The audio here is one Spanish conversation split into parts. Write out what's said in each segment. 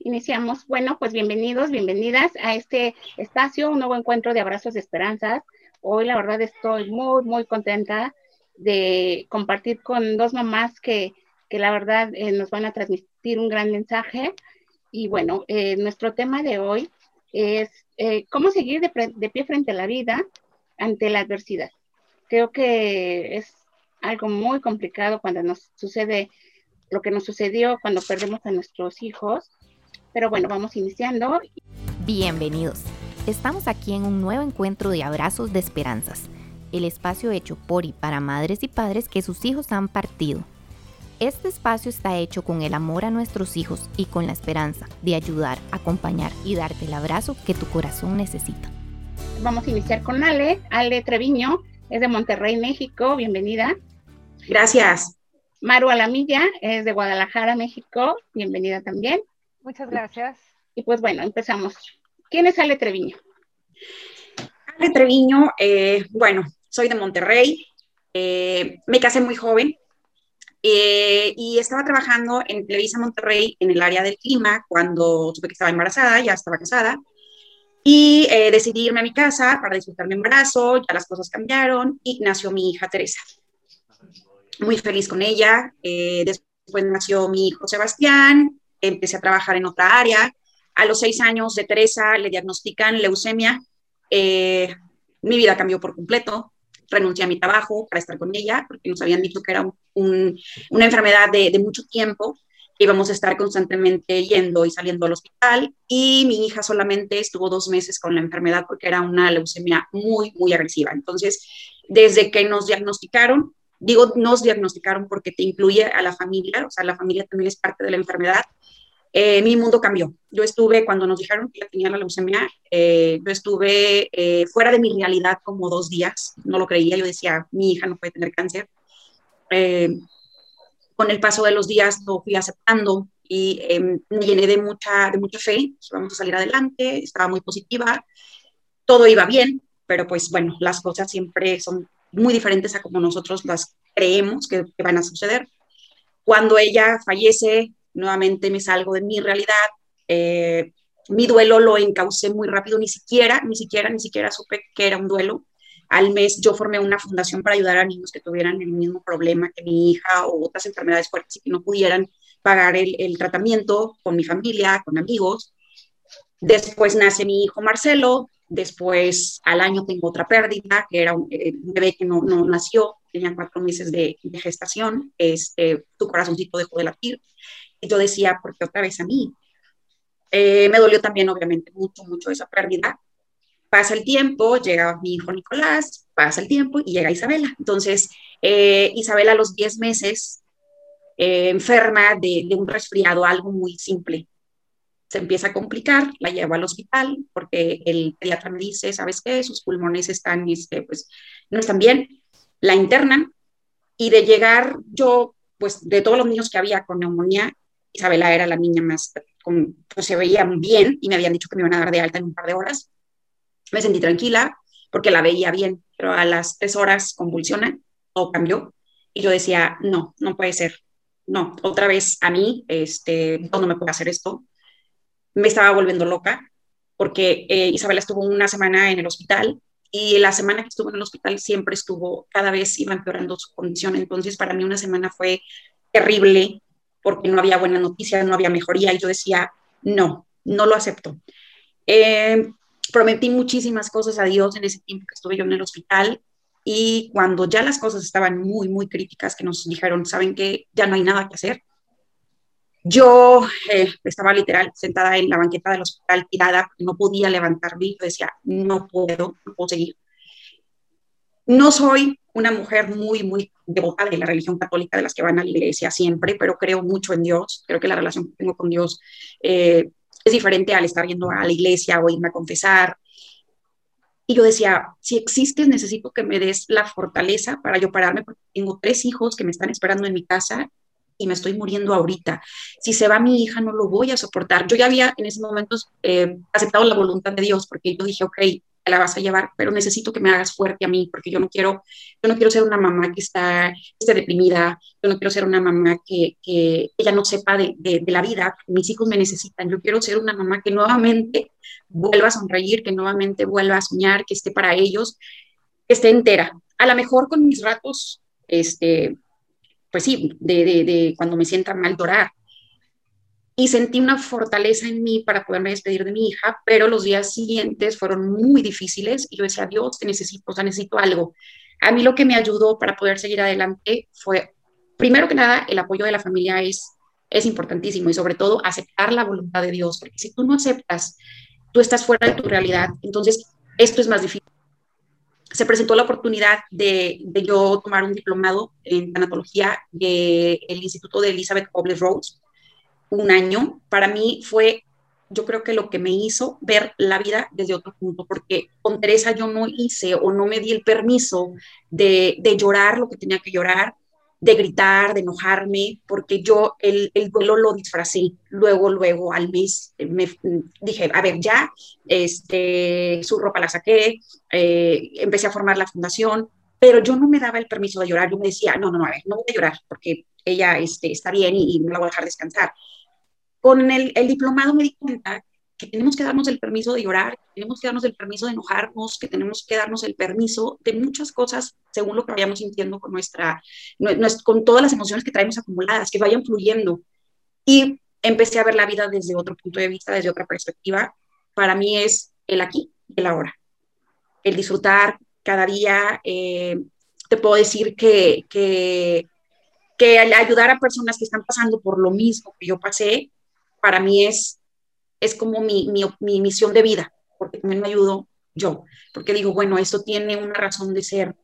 Iniciamos. Bueno, pues bienvenidos, bienvenidas a este espacio, un nuevo encuentro de abrazos de esperanzas. Hoy la verdad estoy muy, muy contenta de compartir con dos mamás que, que la verdad eh, nos van a transmitir un gran mensaje. Y bueno, eh, nuestro tema de hoy es eh, cómo seguir de, de pie frente a la vida ante la adversidad. Creo que es algo muy complicado cuando nos sucede lo que nos sucedió cuando perdemos a nuestros hijos. Pero bueno, vamos iniciando. Bienvenidos. Estamos aquí en un nuevo encuentro de Abrazos de Esperanzas, el espacio hecho por y para madres y padres que sus hijos han partido. Este espacio está hecho con el amor a nuestros hijos y con la esperanza de ayudar, acompañar y darte el abrazo que tu corazón necesita. Vamos a iniciar con Ale, Ale Treviño, es de Monterrey, México, bienvenida. Gracias. Maru Alamilla es de Guadalajara, México. Bienvenida también. Muchas gracias. Y pues bueno, empezamos. ¿Quién es Ale Treviño? Ale Treviño, eh, bueno, soy de Monterrey. Eh, me casé muy joven eh, y estaba trabajando en Televisa Monterrey en el área del clima cuando supe que estaba embarazada, ya estaba casada. Y decidí irme a mi casa para disfrutar mi embarazo, ya las cosas cambiaron y nació mi hija Teresa muy feliz con ella. Eh, después nació mi hijo Sebastián, empecé a trabajar en otra área. A los seis años de Teresa le diagnostican leucemia. Eh, mi vida cambió por completo. Renuncié a mi trabajo para estar con ella, porque nos habían dicho que era una enfermedad de, de mucho tiempo íbamos a estar constantemente yendo y saliendo al hospital y mi hija solamente estuvo dos meses con la enfermedad porque era una leucemia muy, muy agresiva. Entonces, desde que nos diagnosticaron, Digo, nos diagnosticaron porque te incluye a la familia, o sea, la familia también es parte de la enfermedad. Eh, mi mundo cambió. Yo estuve, cuando nos dijeron que tenía la leucemia, eh, yo estuve eh, fuera de mi realidad como dos días, no lo creía, yo decía, mi hija no puede tener cáncer. con el paso de los días lo fui aceptando y em, me llené de mucha, de mucha fe, vamos a salir adelante, estaba muy positiva, todo iba bien, pero pues bueno, las cosas siempre son muy diferentes a como nosotros las creemos que, van a suceder. Cuando ella fallece, nuevamente me salgo de mi realidad. Eh, mi duelo lo encaucé muy rápido, ni siquiera, ni siquiera, ni siquiera supe que era un duelo. Al mes yo formé una fundación para ayudar a niños que tuvieran el mismo problema que mi hija o otras enfermedades fuertes y que no pudieran pagar el, el tratamiento con mi familia, con amigos. Después nace mi hijo Marcelo, Después, al año tengo otra pérdida, que era un, eh, bebé que no, no, nació, tenía cuatro meses de, gestación, este, tu corazoncito dejó de latir. Y yo decía, ¿por qué otra vez a mí? Eh, me dolió también, obviamente, mucho, mucho esa pérdida. Pasa el tiempo, llega mi hijo Nicolás, pasa el tiempo y llega Isabela. Entonces, eh, Isabela a los 10 meses enferma de, de, un resfriado, algo muy simple se empieza a complicar, la llevo al hospital porque el pediatra me dice, ¿sabes qué? Sus pulmones están, este, pues, no están bien. La internan y de llegar yo, pues, de todos los niños que había con neumonía, Isabela era la niña más, pues se veían bien y me habían dicho que me iban a dar de alta en un par de horas. Me sentí tranquila porque la veía bien, pero a las tres horas convulsiona, todo cambió y yo decía, no, no puede ser, no, otra vez a mí, este, no me puedo hacer esto, me estaba volviendo loca porque eh, Isabela estuvo una semana en el hospital y la semana que estuvo en el hospital siempre estuvo, cada vez iba empeorando su condición. Entonces, para mí una semana fue terrible porque no había buena noticia, no había mejoría y yo decía, no, no lo acepto. Eh, prometí muchísimas cosas a Dios en ese tiempo que estuve yo en el hospital y cuando ya las cosas estaban muy, muy críticas, que nos dijeron, saben que ya no hay nada que hacer, yo eh, estaba literal sentada en la banqueta del hospital tirada, no podía levantarme y decía, no puedo, no puedo seguir. No soy una mujer muy, muy devota de la religión católica, de las que van a la iglesia siempre, pero creo mucho en Dios. Creo que la relación que tengo con Dios eh, es diferente al estar yendo a la iglesia o irme a confesar. Y yo decía, si existes, necesito que me des la fortaleza para yo pararme, porque tengo tres hijos que me están esperando en mi casa y me estoy muriendo ahorita. Si se va mi hija, no lo voy a soportar. Yo ya había en ese momento eh, aceptado la voluntad de Dios porque yo dije, ok, la vas a llevar, pero necesito que me hagas fuerte a mí, porque yo no quiero, yo no quiero ser una mamá que está esté deprimida, yo no quiero ser una mamá que, que ella no sepa de, de, de, la vida, mis hijos me necesitan, yo quiero ser una mamá que nuevamente vuelva a sonreír, que nuevamente vuelva a soñar, que esté para ellos, que esté entera. A lo mejor con mis ratos, este, pues sí, de, de, de cuando me sienta mal llorar, y sentí una fortaleza en mí para poderme despedir de mi hija, pero los días siguientes fueron muy difíciles y yo decía, Dios, te necesito, o sea, necesito algo. A mí lo que me ayudó para poder seguir adelante fue, primero que nada, el apoyo de la familia es, es importantísimo y sobre todo aceptar la voluntad de Dios, porque si tú no aceptas, tú estás fuera de tu realidad, entonces esto es más difícil. Se presentó la oportunidad de, de yo tomar un diplomado en tanatología del Instituto de Elizabeth Kubler-Rose un año, para mí fue, yo creo que lo que me hizo ver la vida desde otro punto, porque con Teresa yo no hice o no me di el permiso de, de llorar lo que tenía que llorar, de gritar, de enojarme, porque yo el, el, duelo lo disfracé. Luego, luego al mes me dije, a ver, ya, este, su ropa la saqué, eh, empecé a formar la fundación, pero yo no me daba el permiso de llorar. Yo me decía, no, no, no, a ver, no voy a llorar porque ella este, está bien y, y no la voy a dejar descansar. Con el, el, diplomado me di cuenta que tenemos que darnos el permiso de llorar, que tenemos que darnos el permiso de enojarnos, que tenemos que darnos el permiso de muchas cosas según lo que vayamos sintiendo con nuestra, con todas las emociones que traemos acumuladas, que vayan fluyendo. Y empecé a ver la vida desde otro punto de vista, desde otra perspectiva. Para mí es el aquí y el ahora. El disfrutar cada día. Eh, te puedo decir que, que, que ayudar a personas que están pasando por lo mismo que yo pasé, para mí es, es como mi, mi, mi misión de vida, porque también me ayudo yo, porque digo, bueno, esto tiene una razón de ser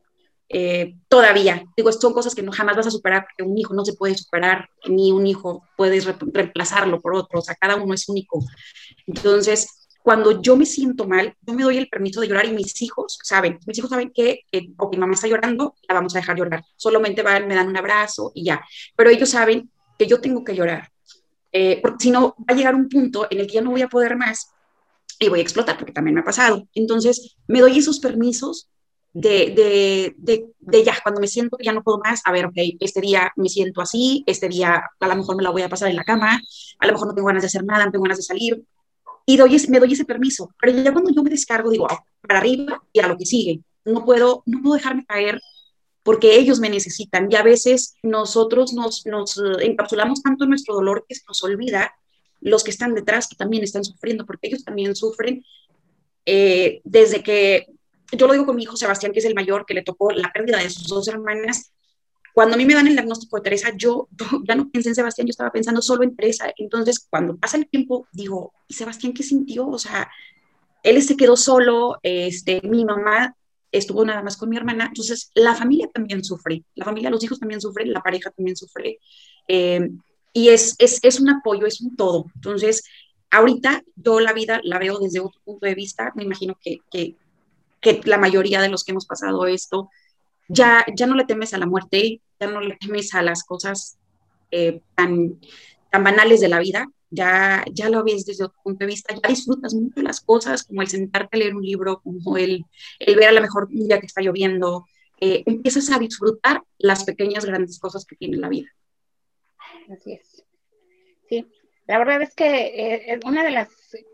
eh, todavía. Digo, son cosas que no jamás vas a superar, porque un hijo no se puede superar, ni un hijo puedes re reemplazarlo por otro, o sea, cada uno es único. Entonces, cuando yo me siento mal, yo me doy el permiso de llorar y mis hijos saben, mis hijos saben que, eh, o mamá está llorando, la vamos a dejar llorar. Solamente van, me dan un abrazo y ya. Pero ellos saben que yo tengo que llorar, eh, porque si no, va a llegar un punto en el que ya no voy a poder más y voy a explotar, porque también me ha pasado. Entonces, me doy esos permisos de, de, de, ya, cuando me siento que ya no puedo más, a ver, ok, este día me siento así, este día a lo mejor me la voy a pasar en la cama, a lo mejor no tengo ganas de hacer nada, no tengo ganas de salir, y doy, me doy ese permiso. Pero ya cuando yo me descargo, digo, oh, para arriba y a lo que sigue. No puedo, no puedo dejarme caer porque ellos me necesitan. Y a veces nosotros nos, nos encapsulamos tanto en nuestro dolor que se nos olvida los que están detrás, que también están sufriendo, porque ellos también sufren. Eh, desde que, yo lo digo con mi hijo Sebastián, que es el mayor, que le tocó la pérdida de sus dos hermanas, cuando a mí me dan el diagnóstico de Teresa, yo, yo, ya no pensé en Sebastián, yo estaba pensando solo en Teresa. Entonces, cuando pasa el tiempo, digo, ¿y Sebastián qué sintió? O sea, él se quedó solo, este, mi mamá estuvo nada más con mi hermana, entonces la familia también sufre, la familia, los hijos también sufren, la pareja también sufre, eh, y es, es, es, un apoyo, es un todo. Entonces, ahorita yo la vida la veo desde otro punto de vista, me imagino que, que, la mayoría de los que hemos pasado esto, ya, ya no le temes a la muerte, ya no le temes a las cosas eh, tan, tan banales de la vida, ya, ya lo ves desde otro punto de vista, ya disfrutas mucho las cosas, como el sentarte a leer un libro, como el, el ver a lo mejor un que está lloviendo, eh, empiezas a disfrutar las pequeñas, grandes cosas que tiene la vida. Así es. Sí, la verdad es que eh, una de las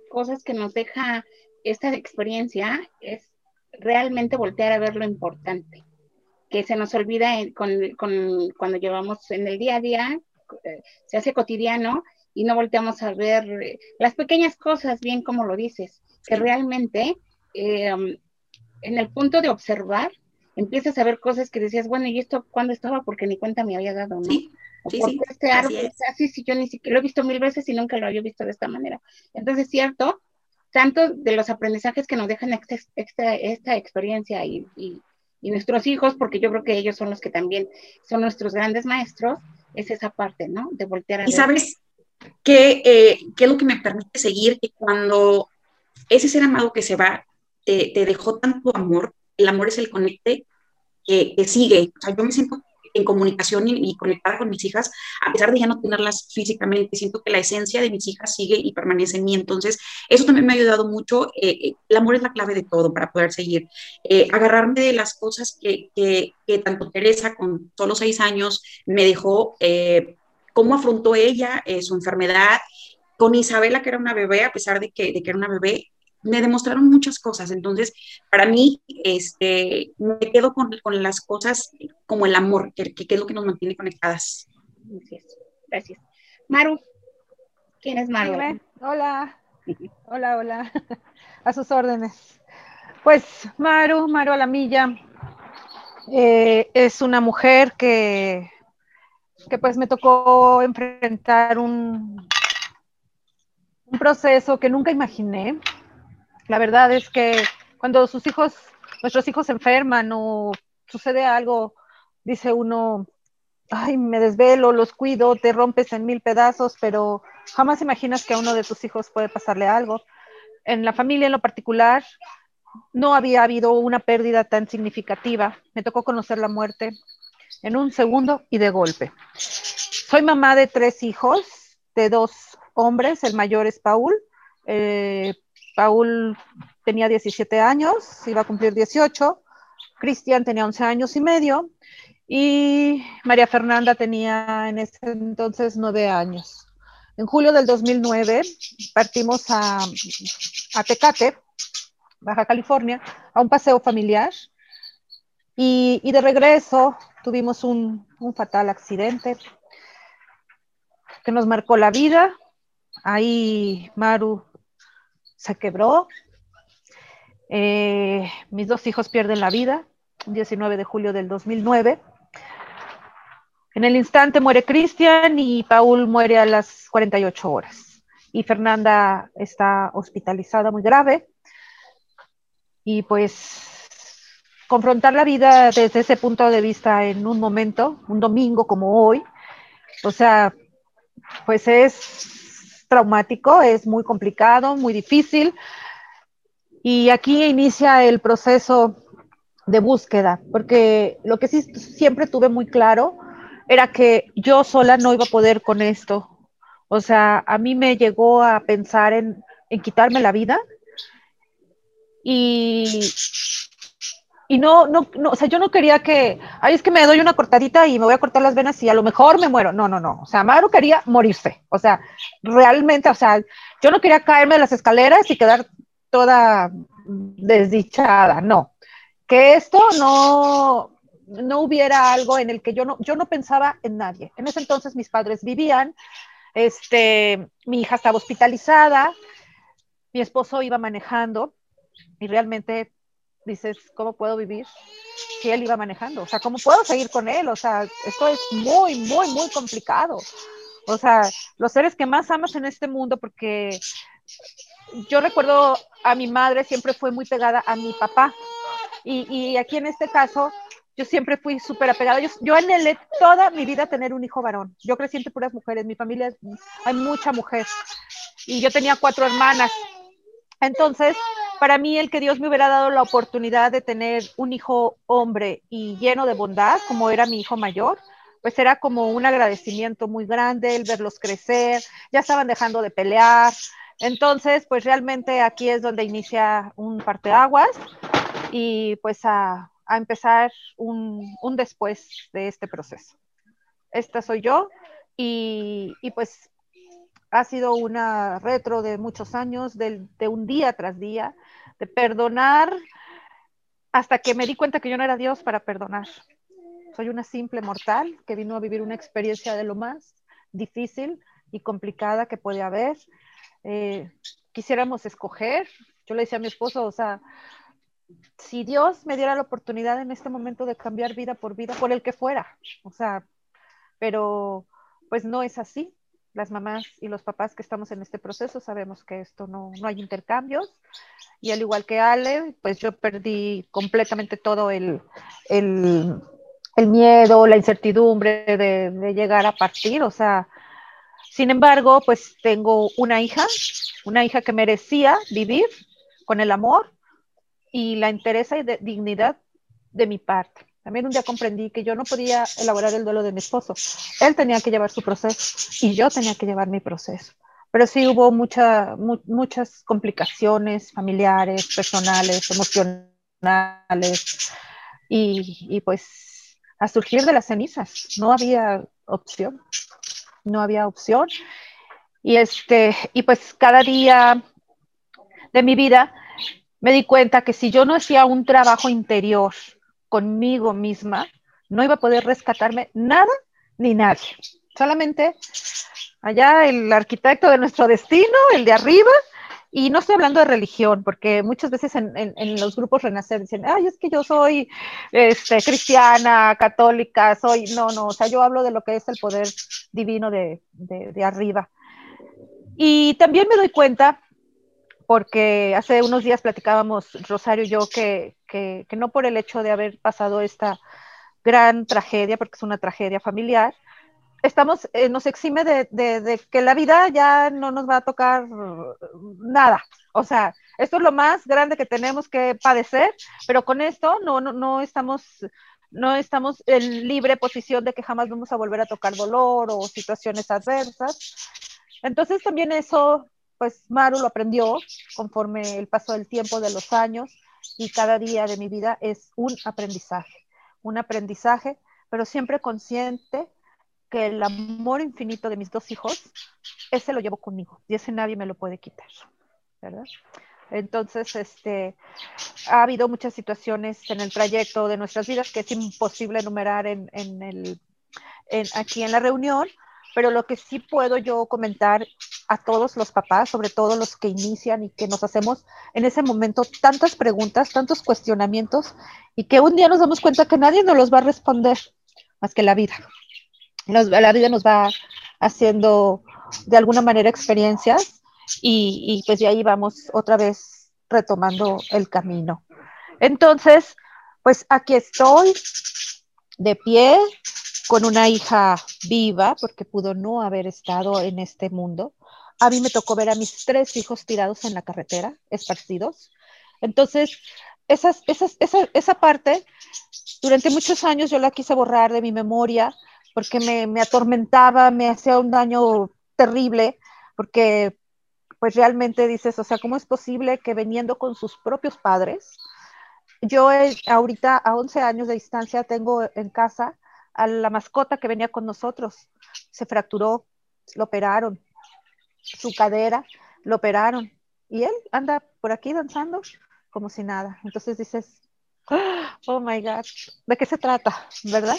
cosas que nos deja esta experiencia es realmente voltear a ver lo importante, que se nos olvida cuando llevamos en el día a día, eh, se hace cotidiano y no volteamos a ver eh, las pequeñas cosas, bien como lo dices, que realmente eh, en el punto de observar empiezas a ver cosas que decías, bueno, ¿y esto cuándo estaba? Porque ni cuenta me había dado, ¿no? Sí, sí, sí, este árbol así, así si yo ni siquiera lo he visto mil veces y nunca lo había visto de esta manera. Entonces, cierto, tanto de los aprendizajes que nos dejan esta, esta, esta experiencia y, y, y, nuestros hijos, porque yo creo que ellos son los que también son nuestros grandes maestros, es esa parte, ¿no? De voltear a Y ver. sabes, ¿Qué, eh, ¿Qué, es lo que me permite seguir? Que cuando ese ser amado que se va te, dejó tanto amor, el amor es el conecte que, que, sigue. O sea, yo me siento en comunicación y, conectada con mis hijas, a pesar de ya no tenerlas físicamente. Siento que la esencia de mis hijas sigue y permanece en mí. Entonces, eso también me ha ayudado mucho. Eh, eh, el amor es la clave de todo para poder seguir. Eh, agarrarme de las cosas que, que, tanto Teresa, con solo seis años, me dejó, cómo afrontó ella su enfermedad. Con Isabela, que era una bebé, a pesar de que, de que era una bebé, me demostraron muchas cosas. Entonces, para mí, este, me quedo con, con las cosas como el amor, que, que, es lo que nos mantiene conectadas. Gracias. Maru, ¿quién es Maru? Hola, hola, hola, a sus órdenes. Pues Maru, Maru Alamilla, eh, es una mujer que, que pues me tocó enfrentar un, un proceso que nunca imaginé, la verdad es que cuando sus hijos, nuestros hijos enferman o sucede algo, dice uno, ay, me desvelo, los cuido, te rompes en mil pedazos, pero jamás imaginas que a uno de tus hijos puede pasarle algo. En la familia en lo particular, no había habido una pérdida tan significativa. Me tocó conocer la muerte en un segundo y de golpe. Soy mamá de tres hijos, de dos hombres, el mayor es Paul, eh, Paul tenía 17 años, iba a cumplir 18, Cristian tenía 11 años y medio. Y María Fernanda tenía en ese entonces 9 años. En julio del 2009 partimos a, a Tecate, Baja California, a un paseo familiar y, de regreso tuvimos un, un fatal accidente que nos marcó la vida. Ahí Maru se quebró. Eh, mis dos hijos pierden la vida, 19 de julio del 2009. En el instante muere Cristian y Paul muere a las 48 horas. Y Fernanda está hospitalizada muy grave. Y pues confrontar la vida desde ese punto de vista en un momento, un domingo como hoy, o sea, pues es traumático, es muy complicado, muy difícil. Y aquí inicia el proceso de búsqueda, porque lo que sí siempre tuve muy claro era que yo sola no iba a poder con esto. O sea, a mí me llegó a pensar en, en quitarme la vida y y no, no, no, o sea, yo no quería que, ay, es que me doy una cortadita y me voy a cortar las venas y a lo mejor me muero. No, no, no. O sea, Maru quería morirse. O sea, realmente, o sea, yo no quería caerme de las escaleras y quedar toda desdichada. No. Que esto no, no hubiera algo en el que yo no, yo no pensaba en nadie. En ese entonces mis padres vivían, este, mi hija estaba hospitalizada, mi esposo iba manejando y realmente dices, ¿cómo puedo vivir si él iba manejando? O sea, ¿cómo puedo seguir con él? O sea, esto es muy, muy, muy complicado. O sea, los seres que más amas en este mundo, porque yo recuerdo a mi madre siempre fue muy pegada a mi papá. Y, y aquí en este caso, yo siempre fui súper apegada. Yo, yo anhelé toda mi vida tener un hijo varón. Yo crecí entre puras mujeres. Mi familia hay mucha mujer. Y yo tenía cuatro hermanas. Entonces, para mí el que Dios me hubiera dado la oportunidad de tener un hijo hombre y lleno de bondad, como era mi hijo mayor, pues era como un agradecimiento muy grande el verlos crecer, ya estaban dejando de pelear. Entonces, pues realmente aquí es donde inicia un parteaguas y pues a, empezar un, después de este proceso. Esta soy yo y, y pues ha sido una retro de muchos años, de, de, un día tras día, de perdonar hasta que me di cuenta que yo no era Dios para perdonar. Soy una simple mortal que vino a vivir una experiencia de lo más difícil y complicada que puede haber. Eh, quisiéramos escoger, yo le decía a mi esposo, o sea, si Dios me diera la oportunidad en este momento de cambiar vida por vida, por el que fuera, o sea, pero pues no es así. Las mamás y los papás que estamos en este proceso sabemos que esto no, no hay intercambios y al igual que Ale, pues yo perdí completamente todo el, el, el miedo, la incertidumbre de, llegar a partir, o sea, sin embargo, pues tengo una hija, una hija que merecía vivir con el amor y la interés y dignidad de mi parte. También un día comprendí que yo no podía elaborar el duelo de mi esposo. Él tenía que llevar su proceso y yo tenía que llevar mi proceso. Pero sí hubo mucha, muchas complicaciones familiares, personales, emocionales. Y, y pues a surgir de las cenizas, no había opción. No había opción. Y, este, y pues cada día de mi vida me di cuenta que si yo no hacía un trabajo interior conmigo misma, no iba a poder rescatarme nada ni nadie. Solamente allá el arquitecto de nuestro destino, el de arriba, y no estoy hablando de religión, porque muchas veces en, los grupos renacer dicen, ay, es que yo soy este, cristiana, católica, soy, no, no, o sea, yo hablo de lo que es el poder divino de, de arriba. Y también me doy cuenta porque hace unos días platicábamos, Rosario y yo, que, que, no por el hecho de haber pasado esta gran tragedia, porque es una tragedia familiar, estamos, eh, nos exime de, de, que la vida ya no nos va a tocar nada. O sea, esto es lo más grande que tenemos que padecer, pero con esto no, no, no estamos no estamos en libre posición de que jamás vamos a volver a tocar dolor o situaciones adversas. Entonces también eso pues Maru lo aprendió conforme el paso del tiempo, de los años, y cada día de mi vida es un aprendizaje, un aprendizaje, pero siempre consciente que el amor infinito de mis dos hijos, ese lo llevo conmigo y ese nadie me lo puede quitar, ¿verdad? Entonces, este, ha habido muchas situaciones en el trayecto de nuestras vidas que es imposible enumerar en, en el, en, aquí en la reunión, pero lo que sí puedo yo comentar a todos los papás, sobre todo los que inician y que nos hacemos en ese momento tantas preguntas, tantos cuestionamientos y que un día nos damos cuenta que nadie nos los va a responder más que la vida. la vida nos va haciendo de alguna manera experiencias y, pues de ahí vamos otra vez retomando el camino. Entonces, pues aquí estoy de pie, con una hija viva, porque pudo no haber estado en este mundo. A mí me tocó ver a mis tres hijos tirados en la carretera, esparcidos. Entonces, esas, esas, esa, esa parte, durante muchos años yo la quise borrar de mi memoria porque me, me atormentaba, me hacía un daño terrible, porque pues realmente dices, o sea, ¿cómo es posible que veniendo con sus propios padres, yo ahorita a 11 años de distancia tengo en casa a la mascota que venía con nosotros. Se fracturó, lo operaron, su cadera, lo operaron. Y él anda por aquí danzando como si nada. Entonces dices, oh my God, ¿de qué se trata? ¿Verdad?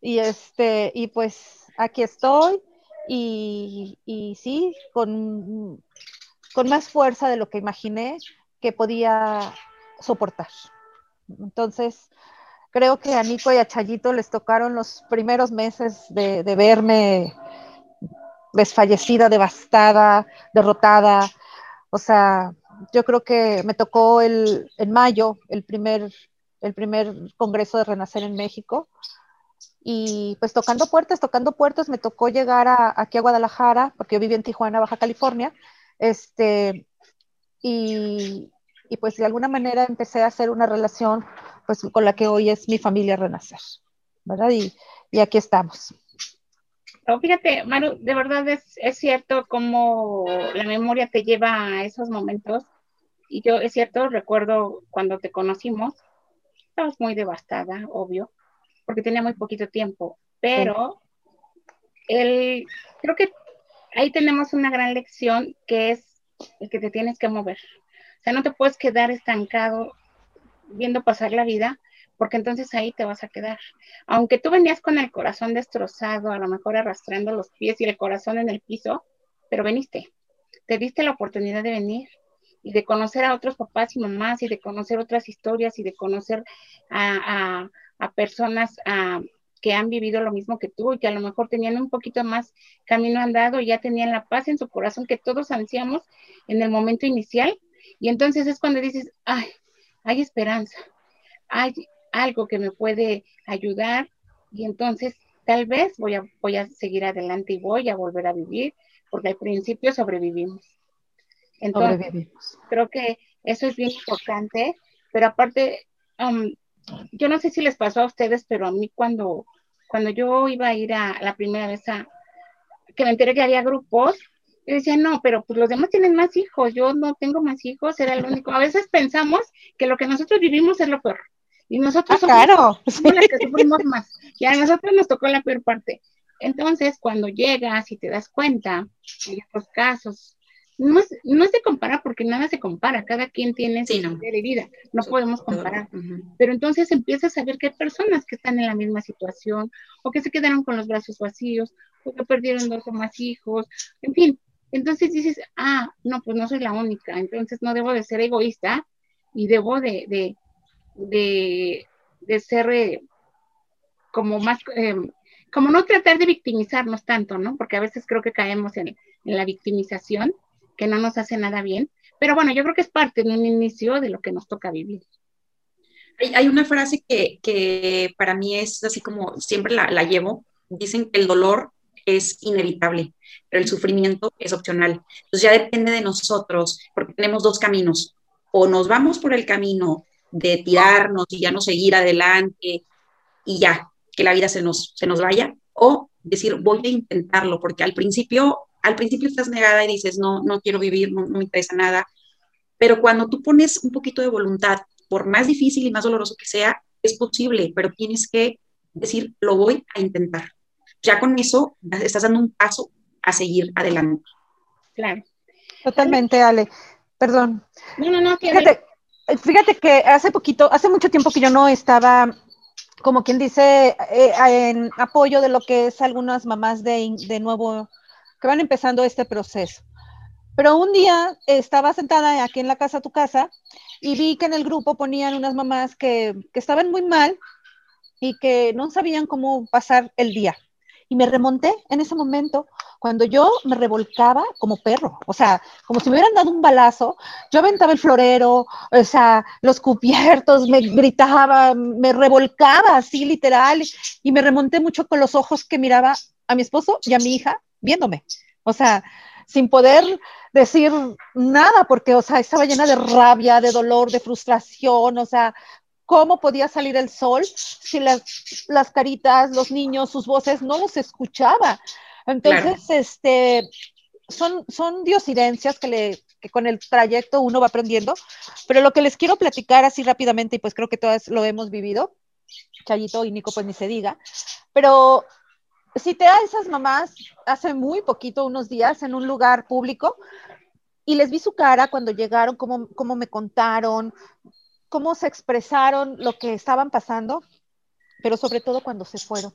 Y este, y pues aquí estoy, y, y sí, con, con más fuerza de lo que imaginé que podía soportar. Entonces, creo que a Nico y a Chayito les tocaron los primeros meses de, verme desfallecida, devastada, derrotada. O sea, yo creo que me tocó el, en mayo el primer, el primer congreso de Renacer en México. Y pues tocando puertas, tocando puertas, me tocó llegar a, aquí a Guadalajara, porque yo viví en Tijuana, Baja California. Este, y, y pues de alguna manera empecé a hacer una relación pues con la que hoy es mi familia Renacer, ¿verdad? Y, y aquí estamos. fíjate, Maru, de verdad es, es cierto cómo la memoria te lleva a esos momentos. Y yo, es cierto, recuerdo cuando te conocimos, estabas muy devastada, obvio, porque tenía muy poquito tiempo, pero el, creo que ahí tenemos una gran lección que es el que te tienes que mover. O sea, no te puedes quedar estancado viendo pasar la vida, porque entonces ahí te vas a quedar. Aunque tú venías con el corazón destrozado, a lo mejor arrastrando los pies y el corazón en el piso, pero veniste, te diste la oportunidad de venir y de conocer a otros papás y mamás y de conocer otras historias y de conocer a, personas que han vivido lo mismo que tú y que a lo mejor tenían un poquito más camino andado y ya tenían la paz en su corazón que todos ansiamos en el momento inicial. Y entonces es cuando dices, ay, hay esperanza, hay algo que me puede ayudar y entonces tal vez voy a, voy a seguir adelante y voy a volver a vivir, porque al principio sobrevivimos. Entonces, creo que eso es bien importante, pero aparte, um, yo no sé si les pasó a ustedes, pero a mí cuando, cuando yo iba a ir a la primera vez a, que me enteré que había grupos, yo decía, no, pero pues los demás tienen más hijos, yo no tengo más hijos, era el único. A veces pensamos que lo que nosotros vivimos es lo peor. Y nosotros ah, claro. somos las que sufrimos más. Y a nosotros nos tocó la peor parte. Entonces, cuando llegas y te das cuenta, en estos casos, no, no se compara porque nada se compara, cada quien tiene su de vida, no podemos comparar. Pero entonces empiezas a ver que hay personas que están en la misma situación, o que se quedaron con los brazos vacíos, o que perdieron dos o más hijos, en fin. Entonces dices, ah, no, pues no soy la única, entonces no debo de ser egoísta y debo de, de, de, de ser eh, como más, eh, como no tratar de victimizarnos tanto, ¿no? Porque a veces creo que caemos en, en la victimización que no nos hace nada bien. Pero bueno, yo creo que es parte de un inicio de lo que nos toca vivir. Hay, una frase que, para mí es así como siempre la, la llevo. Dicen que el dolor es inevitable, pero el sufrimiento es opcional. Entonces ya depende de nosotros, porque tenemos dos caminos. O nos vamos por el camino de tirarnos y ya no seguir adelante y ya, que la vida se nos, se nos vaya, o decir, voy a intentarlo, porque al principio al principio estás negada y dices, no, no quiero vivir, no, me interesa nada, pero cuando tú pones un poquito de voluntad, por más difícil y más doloroso que sea, es posible, pero tienes que decir, lo voy a intentar. Ya con eso estás dando un paso a seguir adelante. Claro. Totalmente, Ale. Perdón. No, no, no. Fíjate, fíjate que hace poquito, hace mucho tiempo que yo no estaba, como quien dice, eh, en apoyo de lo que es algunas mamás de, de nuevo que van empezando este proceso. Pero un día estaba sentada aquí en la casa, tu casa, y vi que en el grupo ponían unas mamás que, que estaban muy mal y que no sabían cómo pasar el día. Y me remonté en ese momento cuando yo me revolcaba como perro, o sea, como si me hubieran dado un balazo, yo aventaba el florero, o sea, los cubiertos, me gritaba, me revolcaba así literal, y me remonté mucho con los ojos que miraba a mi esposo y a mi hija viéndome. O sea, sin poder decir nada, porque, o sea, estaba llena de rabia, de dolor, de frustración, o sea, ¿cómo podía salir el sol si las, las caritas, los niños, sus voces no los escuchaba? Entonces, este, son, son diosidencias que, le, que con el trayecto uno va aprendiendo, pero lo que les quiero platicar así rápidamente, y pues creo que todas lo hemos vivido, Chayito y Nico pues ni se diga, pero cité a esas mamás hace muy poquito, unos días, en un lugar público y les vi su cara cuando llegaron, cómo, cómo me contaron, cómo se expresaron lo que estaban pasando, pero sobre todo cuando se fueron.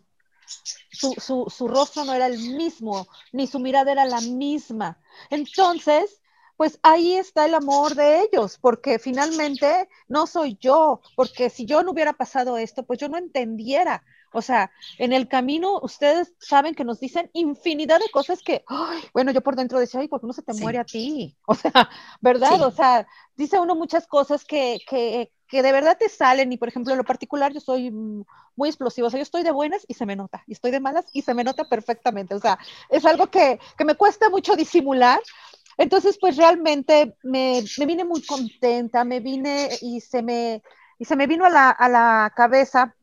Su, su, su, rostro no era el mismo, ni su mirada era la misma. Entonces, pues ahí está el amor de ellos, porque finalmente no soy yo, porque si yo no hubiera pasado esto, pues yo no entendiera o sea, en el camino ustedes saben que nos dicen infinidad de cosas que, bueno, yo por dentro decía, ay, ¿por qué no se te muere a ti? O sea, ¿verdad? O sea, dice uno muchas cosas que, que, que de verdad te salen y, por ejemplo, en lo particular yo soy muy explosiva, o sea, yo estoy de buenas y se me nota, y estoy de malas y se me nota perfectamente, o sea, es algo que, que me cuesta mucho disimular, entonces, pues realmente me, me, vine muy contenta, me vine y se me, y se me vino a la, a la cabeza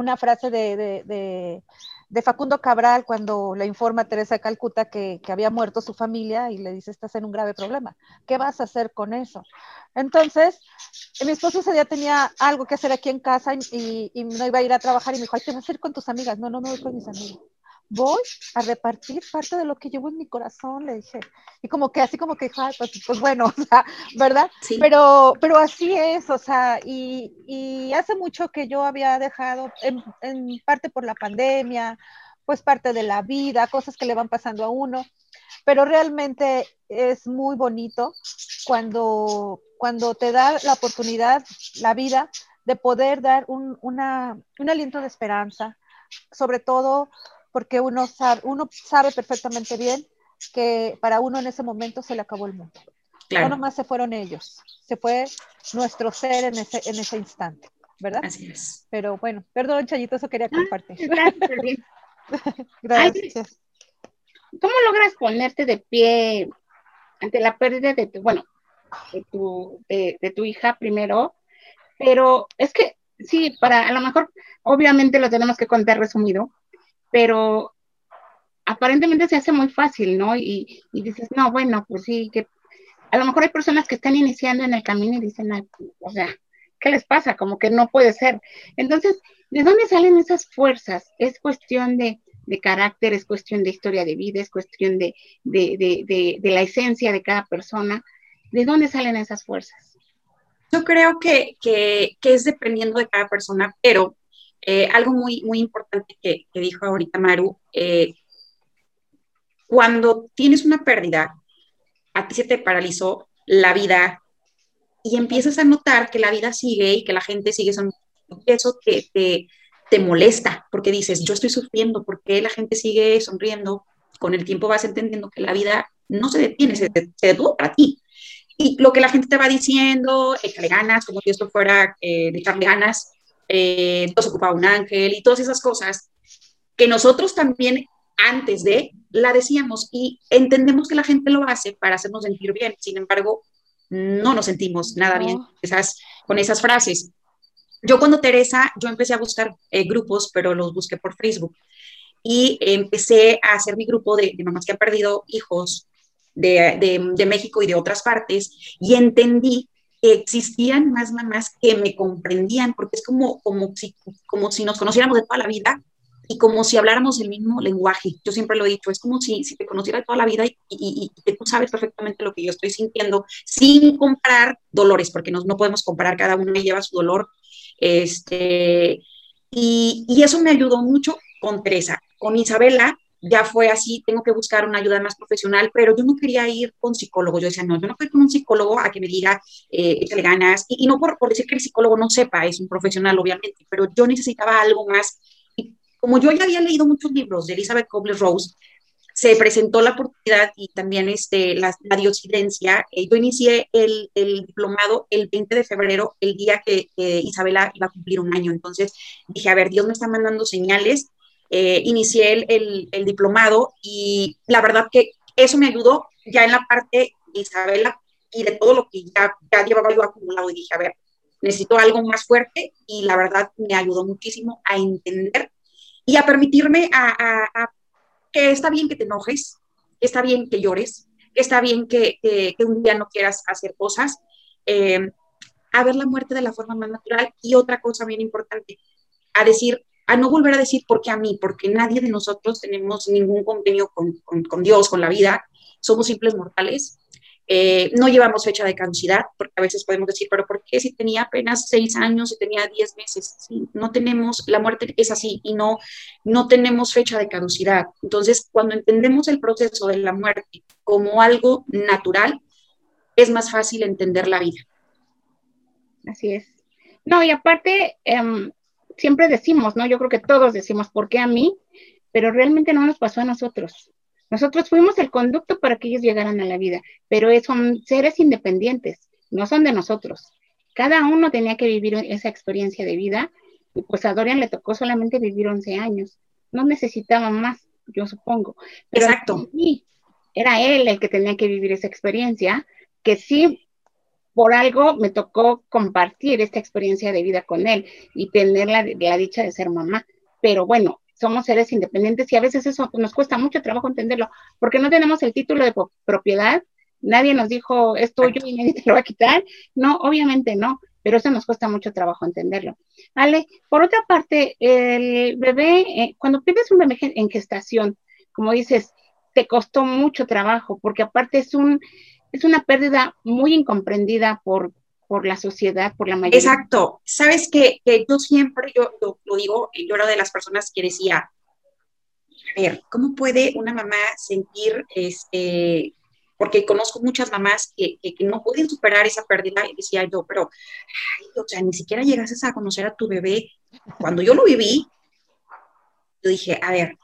una frase de, Facundo Cabral cuando le informa a Teresa de Calcuta que, había muerto su familia y le dice, estás en un grave problema, ¿qué vas a hacer con eso? Entonces, mi esposo ese día tenía algo que hacer aquí en casa y, no iba a ir a trabajar y me dijo, ay, ¿qué vas a hacer con tus amigas? No, no, no voy con mis amigos voy a repartir parte de lo que llevo en mi corazón, le dije. Y como que así como que, pues, pues, bueno, o sea, ¿verdad? Sí. Pero, pero así es, o sea, y, y hace mucho que yo había dejado, en, en, parte por la pandemia, pues parte de la vida, cosas que le van pasando a uno, pero realmente es muy bonito cuando, cuando te da la oportunidad, la vida, de poder dar un, una, un aliento de esperanza, sobre todo porque uno sabe, uno sabe perfectamente bien que para uno en ese momento se le acabó el mundo. No nomás se fueron ellos, se fue nuestro ser en ese, en ese instante, ¿verdad? Así es. Pero bueno, perdón, Chayito, eso quería compartir. gracias. gracias. ¿Cómo logras ponerte de pie ante la pérdida de tu, bueno, de tu, de, de tu hija primero? Pero es que sí, para a lo mejor, obviamente lo tenemos que contar resumido, pero aparentemente se hace muy fácil, ¿no? Y, dices, no, bueno, pues sí, que a lo mejor hay personas que están iniciando en el camino y dicen, o sea, ¿qué les pasa? Como que no puede ser. Entonces, ¿de dónde salen esas fuerzas? Es cuestión de, carácter, es cuestión de historia de vida, es cuestión de, de, la esencia de cada persona. ¿De dónde salen esas fuerzas? Yo creo que, es dependiendo de cada persona, pero eh, algo muy, muy importante que, dijo ahorita Maru, eh, cuando tienes una pérdida, a ti se te paralizó la vida y empiezas a notar que la vida sigue y que la gente sigue sonriendo. Eso te, te, te molesta porque dices, yo estoy sufriendo, porque la gente sigue sonriendo? Con el tiempo vas entendiendo que la vida no se detiene, se, detuvo para ti. Y lo que la gente te va diciendo, échale ganas, como si esto fuera eh, echarle ganas, eh, ocupaba un ángel y todas esas cosas que nosotros también antes de la decíamos y entendemos que la gente lo hace para hacernos sentir bien. Sin embargo, no nos sentimos nada bien esas, con esas frases. Yo cuando Teresa, yo empecé a buscar eh, grupos, pero los busqué por Facebook y empecé a hacer mi grupo de, mamás que han perdido hijos de, de, México y de otras partes y entendí existían más mamás que me comprendían, porque es como, como, si, como si nos conociéramos de toda la vida y como si habláramos el mismo lenguaje. Yo siempre lo he dicho, es como si, si te conociera toda la vida y, y, que tú sabes perfectamente lo que yo estoy sintiendo, sin comparar dolores, porque no, no podemos comparar, cada uno lleva su dolor. Este, y, y eso me ayudó mucho con Teresa. Con Isabela ya fue así, tengo que buscar una ayuda más profesional, pero yo no quería ir con psicólogo. Yo decía, no, yo no quiero con un psicólogo a que me diga, eh, échale ganas. Y, y no por, por, decir que el psicólogo no sepa, es un profesional, obviamente, pero yo necesitaba algo más como yo ya había leído muchos libros de Elizabeth Kubler-Ross, se presentó la oportunidad y también este, la, la diocidencia. Eh, yo inicié el, el, diplomado el 20 de febrero, el día que Isabela iba a cumplir un año. Entonces dije, a ver, Dios me está mandando señales. Eh, inicié el, el, diplomado y la verdad que eso me ayudó ya en la parte de Isabela y de todo lo que ya, ya llevaba yo acumulado. Y dije, a ver, necesito algo más fuerte y la verdad me ayudó muchísimo a entender y a permitirme a, que está bien que te enojes, que está bien que llores, que está bien que, un día no quieras hacer cosas, eh, a ver la muerte de la forma más natural y otra cosa bien importante, a decir, a no volver a decir por qué a mí, porque nadie de nosotros tenemos ningún convenio con, con Dios, con la vida, somos simples mortales eh, no llevamos fecha de caducidad, porque a veces podemos decir, pero ¿por qué si tenía apenas seis años, si tenía diez meses? no tenemos, la muerte es así y no, no tenemos fecha de caducidad. Entonces, cuando entendemos el proceso de la muerte como algo natural, es más fácil entender la vida. Así es. No, y aparte, em, siempre decimos, ¿no? Yo creo que todos decimos, ¿por qué a mí? Pero realmente no nos pasó a nosotros. Nosotros fuimos el conducto para que ellos llegaran a la vida, pero son seres independientes, no son de nosotros. Cada uno tenía que vivir esa experiencia de vida y pues a Dorian le tocó solamente vivir 11 años. No necesitaba más, yo supongo. Pero Exacto. Era él el que tenía que vivir esa experiencia, que sí, por algo me tocó compartir esta experiencia de vida con él y tener la, la dicha de ser mamá. Pero bueno, somos seres independientes y a veces eso nos cuesta mucho trabajo entenderlo, porque no tenemos el título de propiedad, nadie nos dijo es tuyo y nadie te lo va a quitar, no, obviamente no, pero eso nos cuesta mucho trabajo entenderlo. Vale, por otra parte, el bebé, eh, cuando pierdes un bebé en gestación, como dices, te costó mucho trabajo, porque aparte es un, es una pérdida muy incomprendida por, por la sociedad, por la mayoría. Exacto. Sabes que, yo siempre, yo, lo digo, yo era de las personas que decía, a ver, ¿cómo puede una mamá sentir, este, porque conozco muchas mamás que, no pueden superar esa pérdida, y decía yo, pero, o sea, ni siquiera llegases a conocer a tu bebé. Cuando yo lo viví, yo dije, a ver,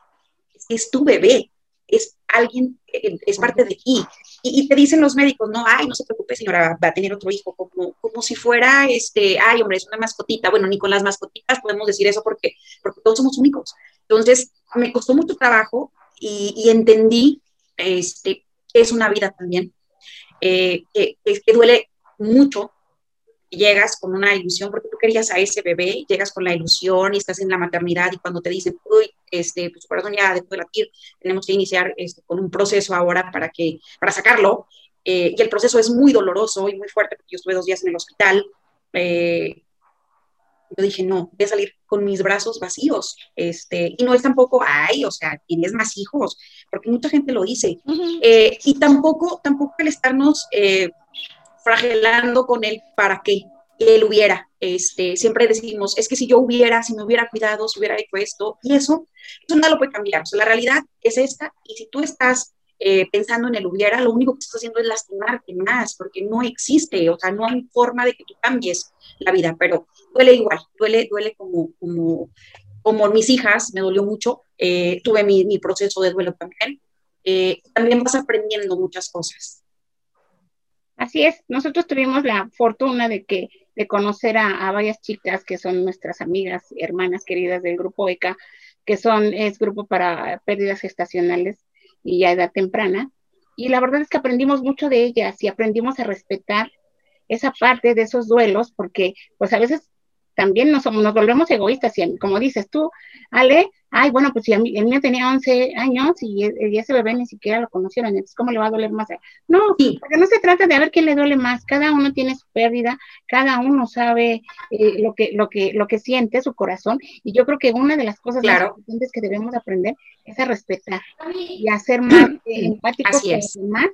es tu bebé, es alguien, es parte de ti. Y, te dicen los médicos, no, ay, no se preocupe, señora, va a tener otro hijo, como, como si fuera, este, ay, hombre, es una mascotita. Bueno, ni con las mascotitas podemos decir eso porque, porque todos somos únicos. Entonces, me costó mucho trabajo y, entendí, este, que es una vida también, eh, que, que, duele mucho, llegas con una ilusión, porque tú querías a ese bebé, llegas con la ilusión y estás en la maternidad y cuando te dicen, uy, este, pues, corazón ya dejó de latir, tenemos que iniciar este, con un proceso ahora para, que, para sacarlo, eh, y el proceso es muy doloroso y muy fuerte, porque yo estuve dos días en el hospital, eh, yo dije, no, voy a salir con mis brazos vacíos, este, y no es tampoco, ay, o sea, tienes más hijos, porque mucha gente lo dice, eh, y tampoco, tampoco el estarnos fragelando con él para que él hubiera. Este, siempre decimos, es que si yo hubiera, si me hubiera cuidado, si hubiera hecho esto, y eso, eso nada lo puede cambiar. La realidad es esta, y si tú estás eh, pensando en el hubiera, lo único que estás haciendo es lastimarte más, porque no existe, o sea, no hay forma de que tú cambies la vida, pero duele igual, duele, duele como, como, como mis hijas, me dolió mucho, eh, tuve mi, mi, proceso de duelo también, eh, también vas aprendiendo muchas cosas. Así es, nosotros tuvimos la fortuna de que de conocer a, varias chicas que son nuestras amigas, hermanas queridas del grupo ECA, que son es grupo para pérdidas gestacionales y a edad temprana. Y la verdad es que aprendimos mucho de ellas y aprendimos a respetar esa parte de esos duelos, porque pues a veces también nos, nos volvemos egoístas, y como dices tú, Ale, ay, bueno, pues si el mío tenía 11 años y, ese bebé ni siquiera lo conocieron, entonces ¿cómo le va a doler más? No, porque no se trata de ver quién le duele más, cada uno tiene su pérdida, cada uno sabe eh, lo, que, lo, que, lo que siente su corazón, y yo creo que una de las cosas más importantes que debemos aprender es a respetar y a ser más empáticos con los demás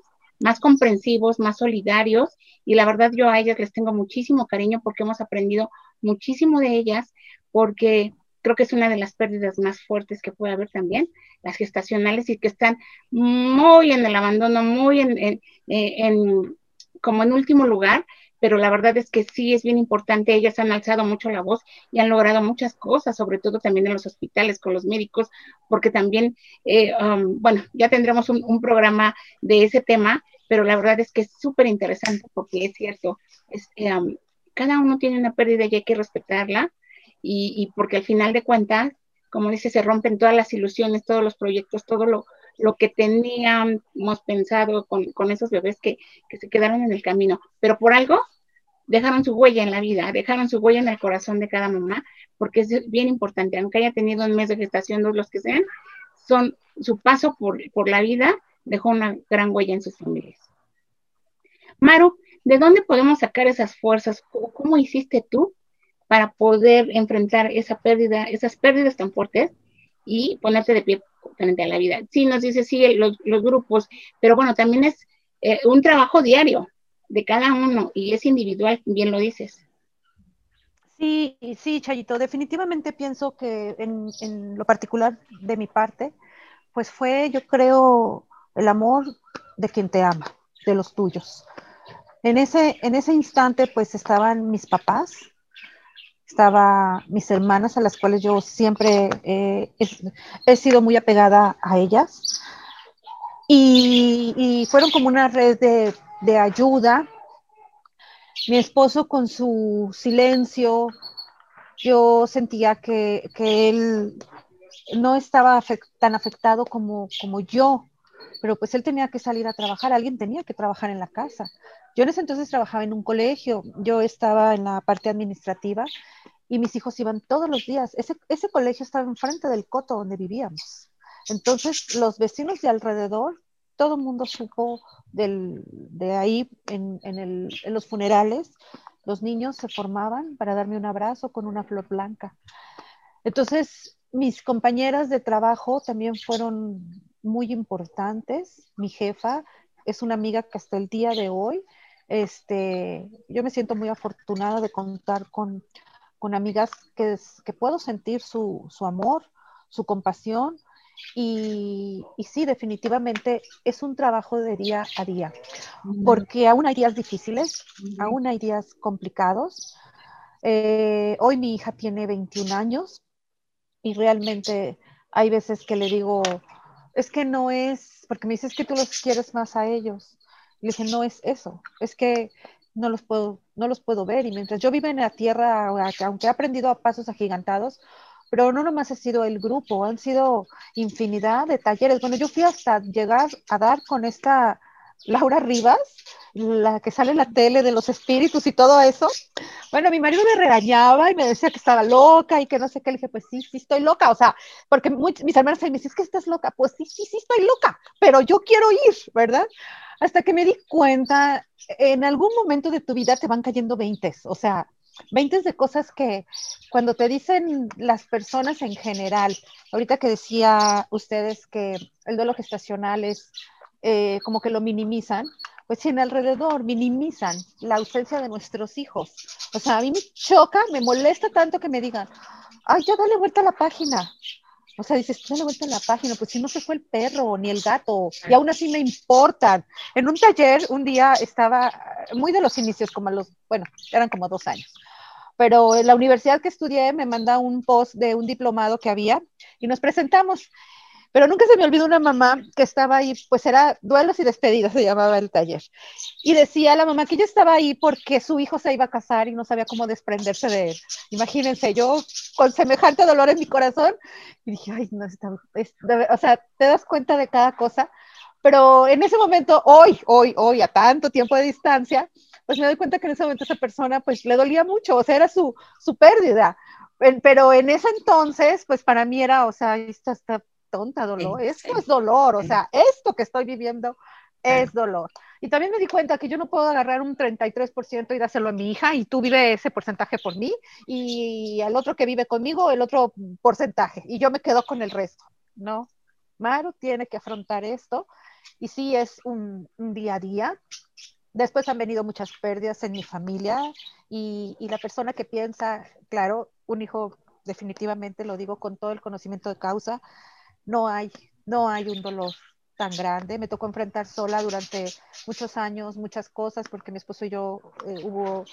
más comprensivos, más solidarios, y la verdad yo a ellas les tengo muchísimo cariño porque hemos aprendido muchísimo de ellas, porque creo que es una de las pérdidas más fuertes que puede haber también, las gestacionales y que están muy en el abandono, muy en, en, como en último lugar, pero la verdad es que sí es bien importante, ellas han alzado mucho la voz y han logrado muchas cosas, sobre todo también en los hospitales con los médicos, porque también, eh, um, bueno, ya tendremos un, programa de ese tema, pero la verdad es que es súper interesante porque es cierto, es, um, cada uno tiene una pérdida y hay que respetarla, y, porque al final de cuentas, como dice, se rompen todas las ilusiones, todos los proyectos, todo lo, lo que teníamos pensado con, con esos bebés que, que, se quedaron en el camino, pero por algo dejaron su huella en la vida, dejaron su huella en el corazón de cada mamá, porque es bien importante, aunque haya tenido un mes de gestación, dos los que sean, son su paso por, por la vida dejó una gran huella en sus familias. Maru, ¿de dónde podemos sacar esas fuerzas? ¿Cómo hiciste tú para poder enfrentar esa pérdida, esas pérdidas tan fuertes y ponerte de pie frente a la vida? Sí, nos dice, sí, los, grupos, pero bueno, también es eh, un trabajo diario de cada uno y es individual, bien lo dices. Sí, sí, Chayito, definitivamente pienso que en, en lo particular de mi parte, pues fue, yo creo, el amor de quien te ama, de los tuyos. En ese, en ese instante, pues estaban mis papás, estaba mis hermanas a las cuales yo siempre he sido muy apegada a ellas. Y, fueron como una red de, de, ayuda. Mi esposo con su silencio, yo sentía que, que él no estaba tan afectado como, como yo pero pues él tenía que salir a trabajar, alguien tenía que trabajar en la casa. Yo en ese entonces trabajaba en un colegio, yo estaba en la parte administrativa y mis hijos iban todos los días. Ese, ese colegio estaba enfrente del coto donde vivíamos. Entonces los vecinos de alrededor, todo el mundo supo del, de ahí en, en, el, en los funerales, los niños se formaban para darme un abrazo con una flor blanca. Entonces, mis compañeras de trabajo también fueron muy importantes. Mi jefa es una amiga que hasta el día de hoy, este, yo me siento muy afortunada de contar con, con amigas que, que puedo sentir su, su, amor, su compasión. Y, y, sí, definitivamente es un trabajo de día a día, porque aún hay días difíciles, aún hay días complicados. Eh, hoy mi hija tiene 21 años y realmente hay veces que le digo, es que no es, porque me dices que tú los quieres más a ellos. Le dije, no es eso, es que no los puedo, no los puedo ver. Y mientras yo vivo en la tierra, aunque he aprendido a pasos agigantados, pero no nomás ha sido el grupo, han sido infinidad de talleres. Bueno, yo fui hasta llegar a dar con esta Laura Rivas, la que sale en la tele de los espíritus y todo eso. Bueno, mi marido me regañaba y me decía que estaba loca y que no sé qué. Le dije, pues sí, sí estoy loca. O sea, porque mis hermanos me dicen, es que estás loca. Pues sí, sí, sí estoy loca, pero yo quiero ir, ¿verdad? Hasta que me di cuenta, en algún momento de tu vida te van cayendo veintes. O sea, veintes de cosas que cuando te dicen las personas en general, ahorita que decía ustedes que el duelo gestacional es eh, como que lo minimizan, pues si en alrededor minimizan la ausencia de nuestros hijos. O sea, a mí me choca, me molesta tanto que me digan, ay, ya dale vuelta a la página. O sea, dices, dale vuelta a la página, pues si no se fue el perro ni el gato, y aún así me importan. En un taller, un día estaba muy de los inicios, como los, bueno, eran como dos años pero en la universidad que estudié me manda un post de un diplomado que había y nos presentamos. Pero nunca se me olvidó una mamá que estaba ahí, pues era duelos y despedidas, se llamaba el taller. Y decía la mamá que ella estaba ahí porque su hijo se iba a casar y no sabía cómo desprenderse de él. Imagínense, yo con semejante dolor en mi corazón, y dije, ay, no, está, o sea, te das cuenta de cada cosa. Pero en ese momento, hoy, hoy, hoy, a tanto tiempo de distancia, pues me doy cuenta que en ese momento esa persona pues le dolía mucho, o sea, era su, su pérdida. Pero en ese entonces, pues para mí era, o sea, esta está tonta, dolor, esto es dolor, o sea, esto que estoy viviendo es dolor. Y también me di cuenta que yo no puedo agarrar un 33% y dárselo a mi hija y tú vive ese porcentaje por mí y al otro que vive conmigo el otro porcentaje y yo me quedo con el resto, ¿no? Maru tiene que afrontar esto y sí es un, un día a día, Después han venido muchas pérdidas en mi familia y, la persona que piensa, claro, un hijo definitivamente, lo digo con todo el conocimiento de causa, no hay, no hay un dolor tan grande. Me tocó enfrentar sola durante muchos años, muchas cosas, porque mi esposo y yo eh, hubo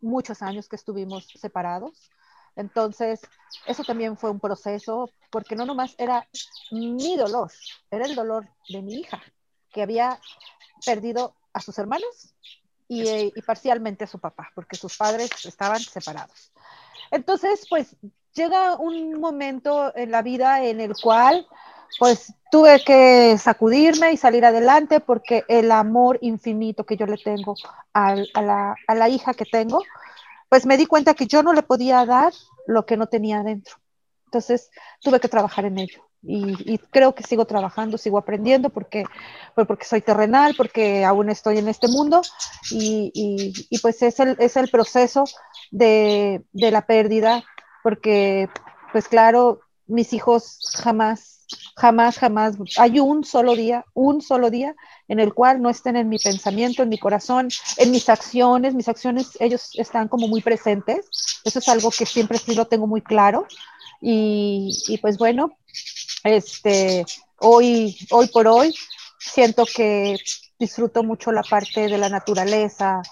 muchos años que estuvimos separados. Entonces, eso también fue un proceso, porque no nomás era mi dolor, era el dolor de mi hija, que había perdido a sus hermanos y, parcialmente a su papá, porque sus padres estaban separados. Entonces, pues llega un momento en la vida en el cual pues tuve que sacudirme y salir adelante porque el amor infinito que yo le tengo a, la, hija que tengo, pues me di cuenta que yo no le podía dar lo que no tenía dentro. Entonces tuve que trabajar en ello y, creo que sigo trabajando, sigo aprendiendo porque, pues porque soy terrenal, porque aún estoy en este mundo y, pues es el, es el proceso de, la pérdida, porque pues claro, mis hijos jamás, jamás, jamás, hay un solo día, un solo día en el cual no estén en mi pensamiento, en mi corazón, en mis acciones, mis acciones, ellos están como muy presentes, eso es algo que siempre sí lo tengo muy claro. Y, y pues bueno, este, hoy, hoy por hoy siento que disfruto mucho la parte de la naturaleza,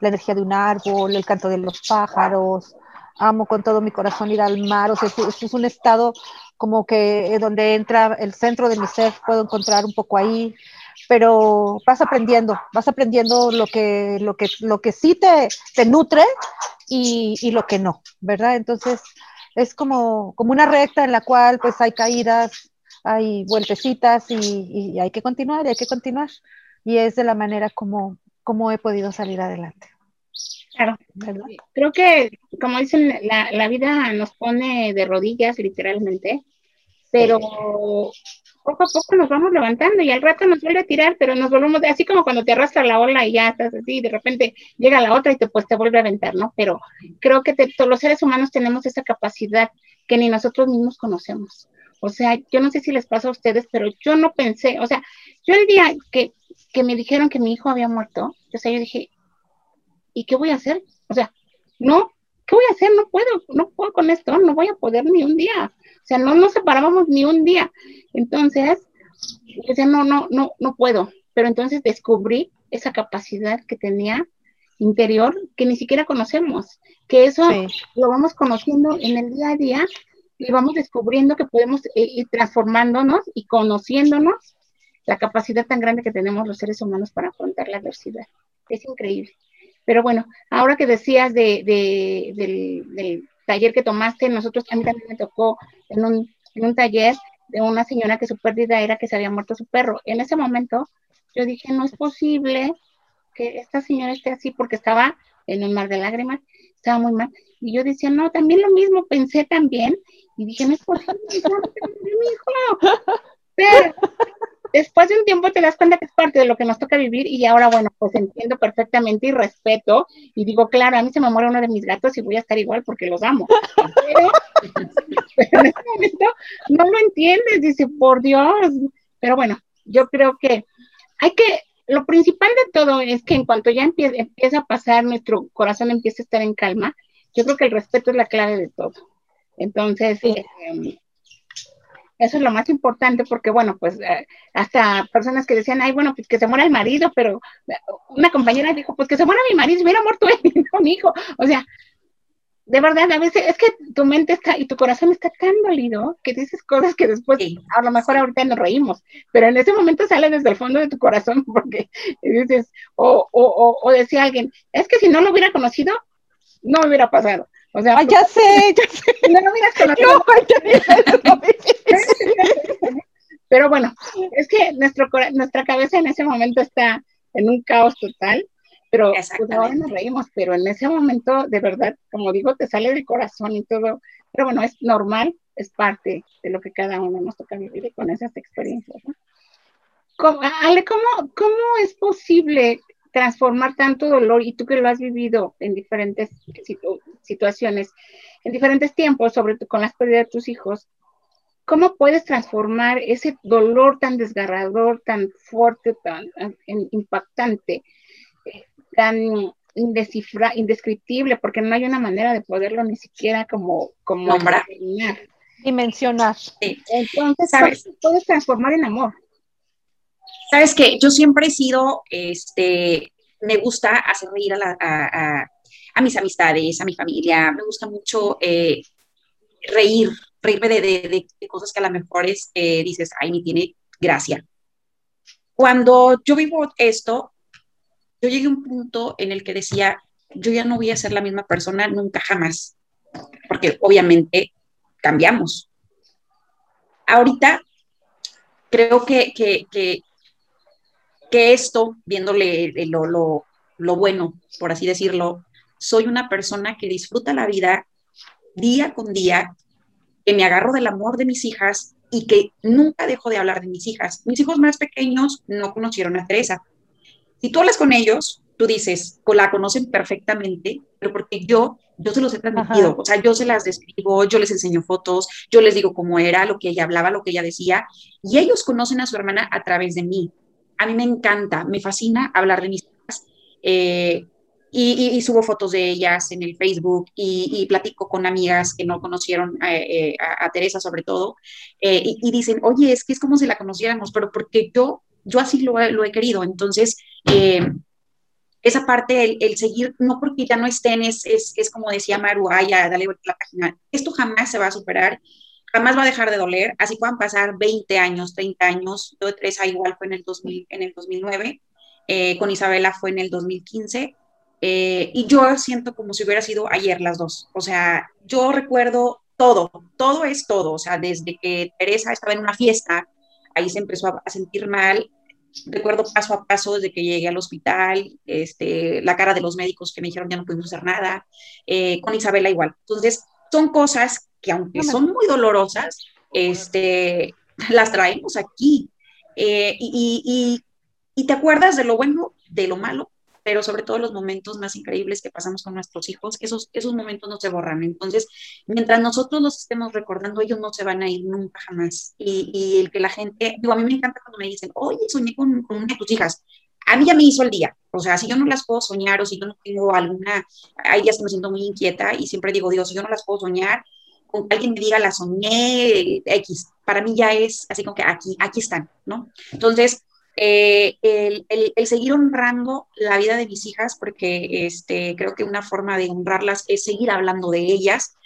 la energía de un árbol, el canto de los pájaros. Amo con todo mi corazón ir al mar. O sea, es, es un estado como que donde entra el centro de mi ser, puedo encontrar un poco ahí. Pero vas aprendiendo, vas aprendiendo lo que, lo que, lo que sí te, te nutre y, y lo que no, ¿verdad? Entonces, es como, como una recta en la cual pues hay caídas, hay vueltecitas y, hay que continuar, y hay que continuar. Y es de la manera como, como he podido salir adelante. Claro, creo que, como dicen, la, la vida nos pone de rodillas literalmente, pero poco a poco nos vamos levantando y al rato nos vuelve a tirar, pero nos volvemos, así como cuando te arrastra la ola y ya estás así, de repente llega la otra y te, pues, te vuelve a aventar, ¿no? Pero creo que todos los seres humanos tenemos esa capacidad que ni nosotros mismos conocemos. O sea, yo no sé si les pasa a ustedes, pero yo no pensé, o sea, yo el día que, que me dijeron que mi hijo había muerto, o sea, yo dije, ¿y qué voy a hacer? O sea, no, ¿qué voy a hacer? No puedo, no puedo con esto, no voy a poder ni un día. O sea, no nos separábamos ni un día. Entonces, yo decía, no, no, no, no puedo. Pero entonces descubrí esa capacidad que tenía interior que ni siquiera conocemos, que eso lo vamos conociendo en el día a día y vamos descubriendo que podemos eh, ir transformándonos y conociéndonos la capacidad tan grande que tenemos los seres humanos para afrontar la adversidad. Es increíble. Pero bueno, ahora que decías de, del, taller que tomaste, nosotros a mí también me tocó en un, taller de una señora que su pérdida era que se había muerto su perro. En ese momento yo dije, no es posible que esta señora esté así porque estaba en un mar de lágrimas, estaba muy mal. Y yo decía, no, también lo mismo, pensé también. Y dije, no es posible, mi hijo. Pero después de un tiempo te das cuenta que es parte de lo que nos toca vivir y ahora, bueno, pues entiendo perfectamente y respeto y digo, claro, a mí se me muere uno de mis gatos y voy a estar igual porque los amo. Pero, en este momento no lo entiendes, dice, por Dios. Pero bueno, yo creo que hay que, lo principal de todo es que en cuanto ya empieza, empieza a pasar, nuestro corazón empieza a estar en calma, yo creo que el respeto es la clave de todo. Entonces, eh, eso es lo más importante porque, bueno, pues eh, hasta personas que decían, ay, bueno, pues que se muera el marido, pero eh, una compañera dijo, pues que se muera mi marido, si hubiera muerto él, no mi hijo. O sea, de verdad, a veces es que tu mente está y tu corazón está tan dolido que dices cosas que después, a lo mejor ahorita nos reímos, pero en ese momento sale desde el fondo de tu corazón porque dices, o, o, o decía alguien, es que si no lo hubiera conocido, no me hubiera pasado. O sea, ya sé, ya sé. No lo miras con Pero bueno, es que nuestro, nuestra cabeza en ese momento está en un caos total, pero pues ahora nos reímos, pero en ese momento, de verdad, como digo, te sale del corazón y todo. Pero bueno, es normal, es parte de lo que cada uno nos toca vivir con esas experiencias. ¿Cómo, Ale, ¿cómo, ¿cómo es posible transformar tanto dolor y tú que lo has vivido en diferentes situaciones, en diferentes tiempos, sobre todo con las pérdidas de tus hijos, ¿cómo puedes transformar ese dolor tan desgarrador, tan fuerte, tan impactante, eh, tan indescriptible, porque no hay una manera de poderlo ni siquiera como, como nombrar, dimensionar. Entonces, ¿sabes? puedes transformar en amor. Sabes que yo siempre he sido, este, me gusta hacer reír a, mis amistades, a mi familia, me gusta mucho eh, reír, reírme de, cosas que a lo mejor es, eh, dices, ay, ni tiene gracia. Cuando yo vivo esto, yo llegué a un punto en el que decía, yo ya no voy a ser la misma persona nunca jamás, porque obviamente cambiamos. Ahorita creo que, que que esto, viéndole lo, lo, lo bueno, por así decirlo, soy una persona que disfruta la vida día con día, que me agarro del amor de mis hijas y que nunca dejo de hablar de mis hijas. Mis hijos más pequeños no conocieron a Teresa. Si tú hablas con ellos, tú dices, la conocen perfectamente, pero porque yo, yo se los he transmitido, o sea, yo se las describo, yo les enseño fotos, yo les digo cómo era, lo que ella hablaba, lo que ella decía, y ellos conocen a su hermana a través de mí a mí me encanta, me fascina hablar de mis hijas eh, y, subo fotos de ellas en el Facebook y, platico con amigas que no conocieron eh, a, Teresa sobre todo eh, y, dicen, oye, es que es como si la conociéramos, pero porque yo, yo así lo, he querido. Entonces, esa parte, el, seguir, no porque ya no estén, es, es, como decía Maru, ay, ya, dale la página, esto jamás se va a superar jamás va a dejar de doler, así puedan pasar 20 años, 30 años, yo de Teresa igual fue en el, 2000, en el 2009, eh, con Isabela fue en el 2015, eh, y yo siento como si hubiera sido ayer las dos, o sea, yo recuerdo todo, todo es todo, o sea, desde que Teresa estaba en una fiesta, ahí se empezó a, sentir mal, recuerdo paso a paso desde que llegué al hospital, este, la cara de los médicos que me dijeron ya no pudimos hacer nada, eh, con Isabela igual. Entonces, son cosas que aunque son muy dolorosas, este, las traemos aquí. Eh, y, te acuerdas de lo bueno, de lo malo, pero sobre todo los momentos más increíbles que pasamos con nuestros hijos, esos, esos momentos no se borran. Entonces, mientras nosotros los estemos recordando, ellos no se van a ir nunca jamás. Y, el que la gente, digo, a mí me encanta cuando me dicen, oye, soñé con, con una de tus hijas. A mí ya me hizo el día. O sea, si yo no las puedo soñar o si yo no tengo alguna, hay días que me siento muy inquieta y siempre digo, Dios, si yo no las puedo soñar, con alguien me diga la soñé, X, para mí ya es así como que aquí, aquí están, ¿no? Entonces, eh, el, el, seguir honrando la vida de mis hijas, porque este, creo que una forma de honrarlas es seguir hablando de ellas,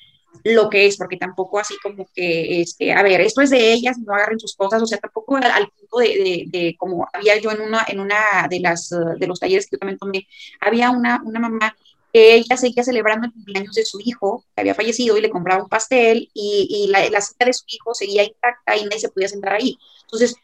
lo que es, porque tampoco así como que, este, a ver, esto es de ellas, no agarren sus cosas, o sea, tampoco al, punto de, de, como había yo en una, en una de las, de los talleres que yo también tomé, había una, una mamá ella seguía celebrando el cumpleaños de su hijo, que había fallecido, y le compraba un pastel, y, y la, la de su hijo seguía intacta y nadie se podía sentar ahí. Entonces,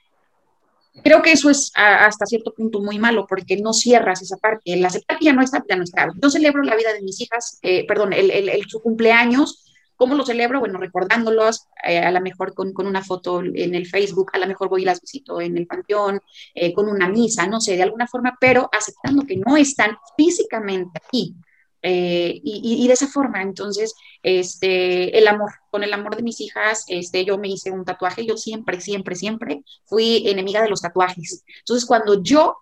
creo que eso es hasta cierto punto muy malo, porque no cierras esa parte. El aceptar que ya no está, ya no está. Yo celebro la vida de mis hijas, eh, perdón, el, el, su cumpleaños, ¿Cómo lo celebro? Bueno, recordándolos, eh, a lo mejor con, con, una foto en el Facebook, a lo mejor voy y las visito en el panteón, eh, con una misa, no sé, de alguna forma, pero aceptando que no están físicamente aquí. Eh, y, y, de esa forma, entonces, este, el amor, con el amor de mis hijas, este, yo me hice un tatuaje, yo siempre, siempre, siempre fui enemiga de los tatuajes. Entonces, cuando yo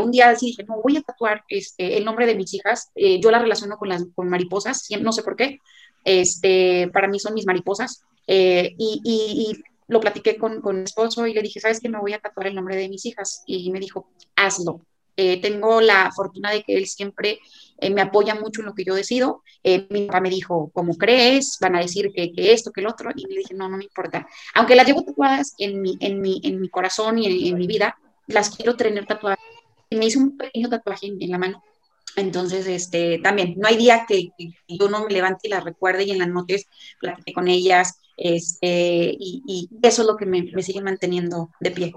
un día así dije, no, voy a tatuar este, el nombre de mis hijas, yo la relaciono con las con mariposas, no sé por qué, este, para mí son mis mariposas. Eh, y, lo platiqué con, con mi esposo y le dije, ¿sabes qué? Me voy a tatuar el nombre de mis hijas. Y me dijo, hazlo. Eh, tengo la fortuna de que él siempre eh, me apoya mucho en lo que yo decido. mi papá me dijo, ¿cómo crees? Van a decir que, que, esto, que el otro. Y le dije, no, no me importa. Aunque las llevo tatuadas en mi, en mi, en mi corazón y en, mi vida, las quiero tener tatuadas. Y me hice un pequeño tatuaje en la mano entonces, este, también, no hay día que, yo no me levante y las recuerde y en las noches platiqué con ellas, este, y, eso es lo que me, sigue manteniendo de pie.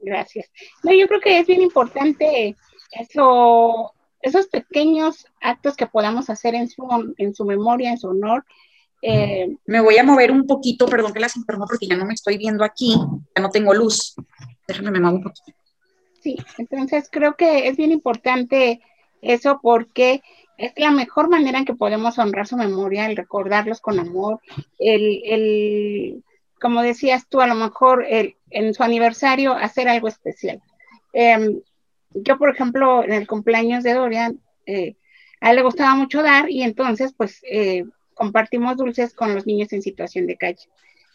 Gracias. No, yo creo que es bien importante eso, esos pequeños actos que podamos hacer en su, en su memoria, en su honor. Eh, me voy a mover un poquito, perdón que las informo porque ya no me estoy viendo aquí, ya no tengo luz. Déjame me muevo un poquito. Sí, entonces creo que es bien importante eso porque es la mejor manera en que podemos honrar su memoria, el recordarlos con amor, el, el como decías tú, a lo mejor el, en su aniversario hacer algo especial. Em, yo, por ejemplo, en el cumpleaños de Dorian, eh, a él le gustaba mucho dar y entonces, pues, eh, compartimos dulces con los niños en situación de calle.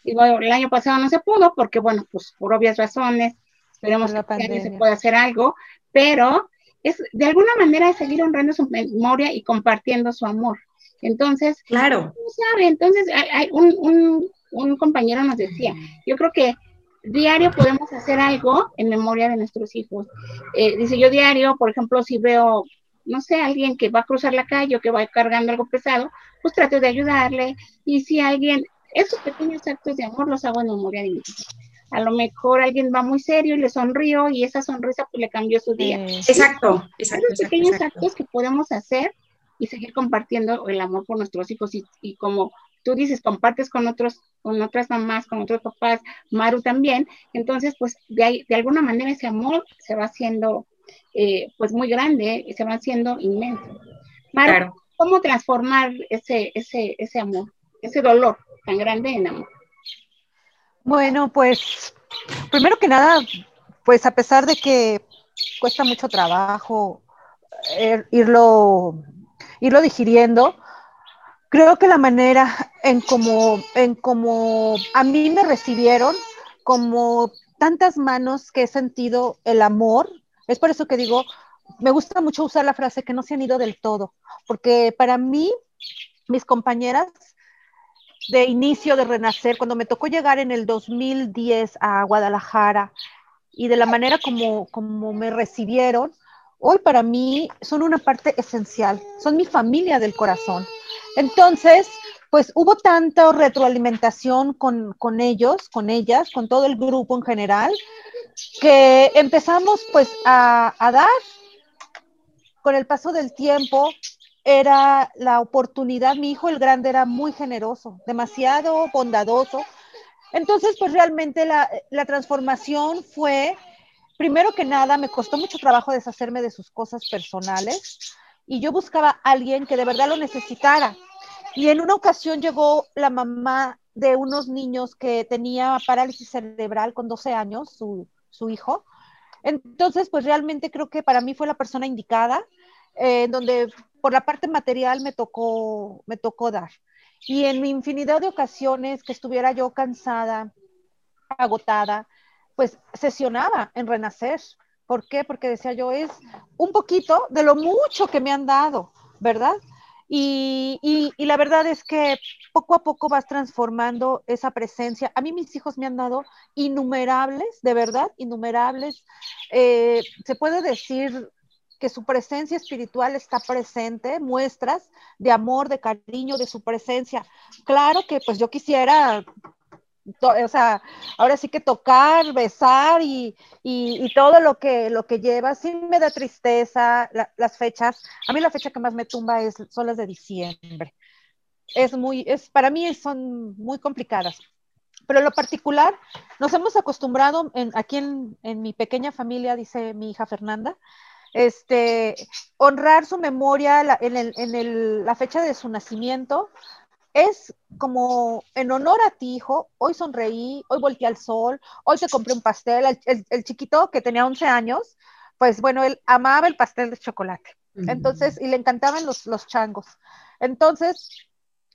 Y bueno, el año pasado no se pudo porque, bueno, pues por obvias razones, esperemos que este año se pueda hacer algo, pero es de alguna manera seguir honrando su memoria y compartiendo su amor. Entonces, claro. Sabe? Entonces, hay, un, un, compañero nos decía, yo creo que diario podemos hacer algo en memoria de nuestros hijos. Eh, dice, yo diario, por ejemplo, si veo, no sé, alguien que va a cruzar la calle o que va cargando algo pesado, pues trato de ayudarle. Y si alguien, esos pequeños actos de amor los hago en memoria de mis hijos a lo mejor alguien va muy serio y le sonrió y esa sonrisa pues le cambió su día. Exacto, exacto. Esos pequeños actos que podemos hacer y seguir compartiendo el amor por nuestros hijos y, como tú dices, compartes con otros, con otras mamás, con otros papás, Maru también, entonces pues de, de alguna manera ese amor se va haciendo eh, pues muy grande y se va haciendo inmenso. Maru, ¿cómo transformar ese, ese, ese amor, ese dolor tan grande en amor? Bueno, pues primero que nada, pues a pesar de que cuesta mucho trabajo eh, irlo, irlo digiriendo, creo que la manera en como, en como a mí me recibieron, como tantas manos que he sentido el amor, es por eso que digo, me gusta mucho usar la frase que no se han ido del todo, porque para mí, mis compañeras de inicio de Renacer, cuando me tocó llegar en el 2010 a Guadalajara y de la manera como, como me recibieron, hoy para mí son una parte esencial, son mi familia del corazón. Entonces, pues hubo tanta retroalimentación con, con ellos, con ellas, con todo el grupo en general, que empezamos pues a, dar con el paso del tiempo, era la oportunidad, mi hijo el grande era muy generoso, demasiado bondadoso. Entonces, pues realmente la, transformación fue, primero que nada, me costó mucho trabajo deshacerme de sus cosas personales y yo buscaba a alguien que de verdad lo necesitara. Y en una ocasión llegó la mamá de unos niños que tenía parálisis cerebral con 12 años, su, su hijo. Entonces, pues realmente creo que para mí fue la persona indicada, eh, donde por la parte material me tocó, me tocó dar. Y en mi infinidad de ocasiones que estuviera yo cansada, agotada, pues sesionaba en renacer. ¿Por qué? Porque decía yo, es un poquito de lo mucho que me han dado, ¿verdad? Y, la verdad es que poco a poco vas transformando esa presencia. A mí mis hijos me han dado innumerables, de verdad, innumerables. Eh, se puede decir que su presencia espiritual está presente, muestras de amor, de cariño, de su presencia. Claro que pues yo quisiera o sea, ahora sí que tocar, besar y, todo lo que, lo que lleva, sí me da tristeza las fechas. A mí la fecha que más me tumba es, son las de diciembre. Es muy, es, para mí son muy complicadas. Pero en lo particular, nos hemos acostumbrado en, aquí en, mi pequeña familia, dice mi hija Fernanda, este, honrar su memoria en, la fecha de su nacimiento, es como en honor a ti, hijo, hoy sonreí, hoy volteé al sol, hoy te compré un pastel. El, chiquito que tenía 11 años, pues bueno, él amaba el pastel de chocolate. Entonces, y le encantaban los, los changos. Entonces,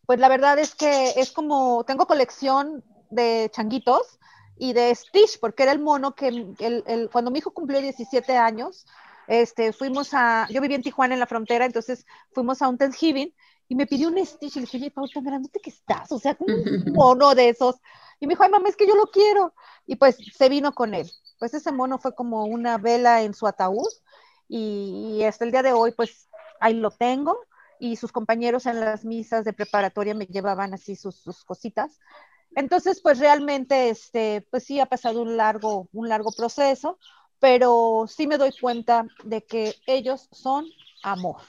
pues la verdad es que es como, tengo colección de changuitos y de Stitch, porque era el mono que el, cuando mi hijo cumplió 17 años, este, fuimos a, yo vivía en Tijuana en la frontera, entonces fuimos a un Thanksgiving y me pidió un Stitch y le dije, oye, Paul, tan grande que estás, o sea, como un mono de esos. Y me dijo, ay, mamá, es que yo lo quiero. Y pues se vino con él. Pues ese mono fue como una vela en su ataúd y, hasta el día de hoy, pues ahí lo tengo. Y sus compañeros en las misas de preparatoria me llevaban así sus, sus cositas. Entonces, pues realmente, este, pues sí ha pasado un largo, un largo proceso, pero sí me doy cuenta de que ellos son amor.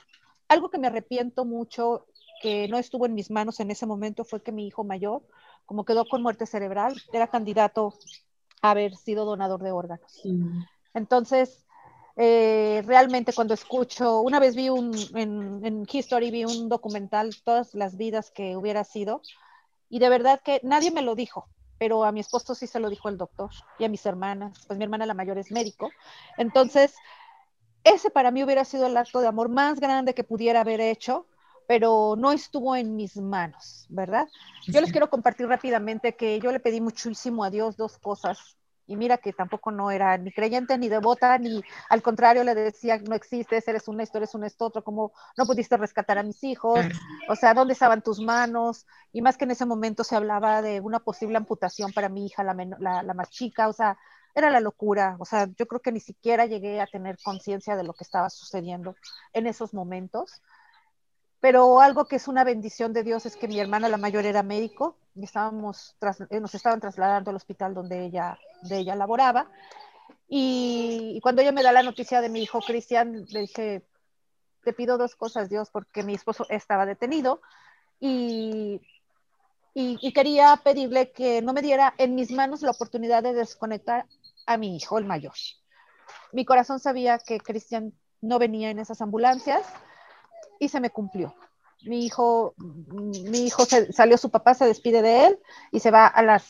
Algo que me arrepiento mucho, que no estuvo en mis manos en ese momento, fue que mi hijo mayor, como quedó con muerte cerebral, era candidato a haber sido donador de órganos. Entonces, eh, realmente cuando escucho, una vez vi un, en, en, History, vi un documental, todas las vidas que hubiera sido, y de verdad que nadie me lo dijo, pero a mi esposo sí se lo dijo el doctor y a mis hermanas, pues mi hermana la mayor es médico. Entonces, ese para mí hubiera sido el acto de amor más grande que pudiera haber hecho, pero no estuvo en mis manos, ¿verdad? Yo les quiero compartir rápidamente que yo le pedí muchísimo a Dios dos cosas. Y mira que tampoco no era ni creyente ni devota, ni al contrario le decía, no existes, eres un esto, eres un esto, otro, como no pudiste rescatar a mis hijos, o sea, ¿dónde estaban tus manos? Y más que en ese momento se hablaba de una posible amputación para mi hija, la, la, la más chica, o sea, era la locura, o sea, yo creo que ni siquiera llegué a tener conciencia de lo que estaba sucediendo en esos momentos. Pero algo que es una bendición de Dios es que mi hermana, la mayor, era médico y estábamos eh, nos estaban trasladando al hospital donde ella, de ella laboraba. Y, cuando ella me da la noticia de mi hijo Cristian, le dije, te pido dos cosas, Dios, porque mi esposo estaba detenido y, y, quería pedirle que no me diera en mis manos la oportunidad de desconectar a mi hijo, el mayor. Mi corazón sabía que Cristian no venía en esas ambulancias y se me cumplió. Mi hijo, mi hijo salió, su papá se despide de él y se va a las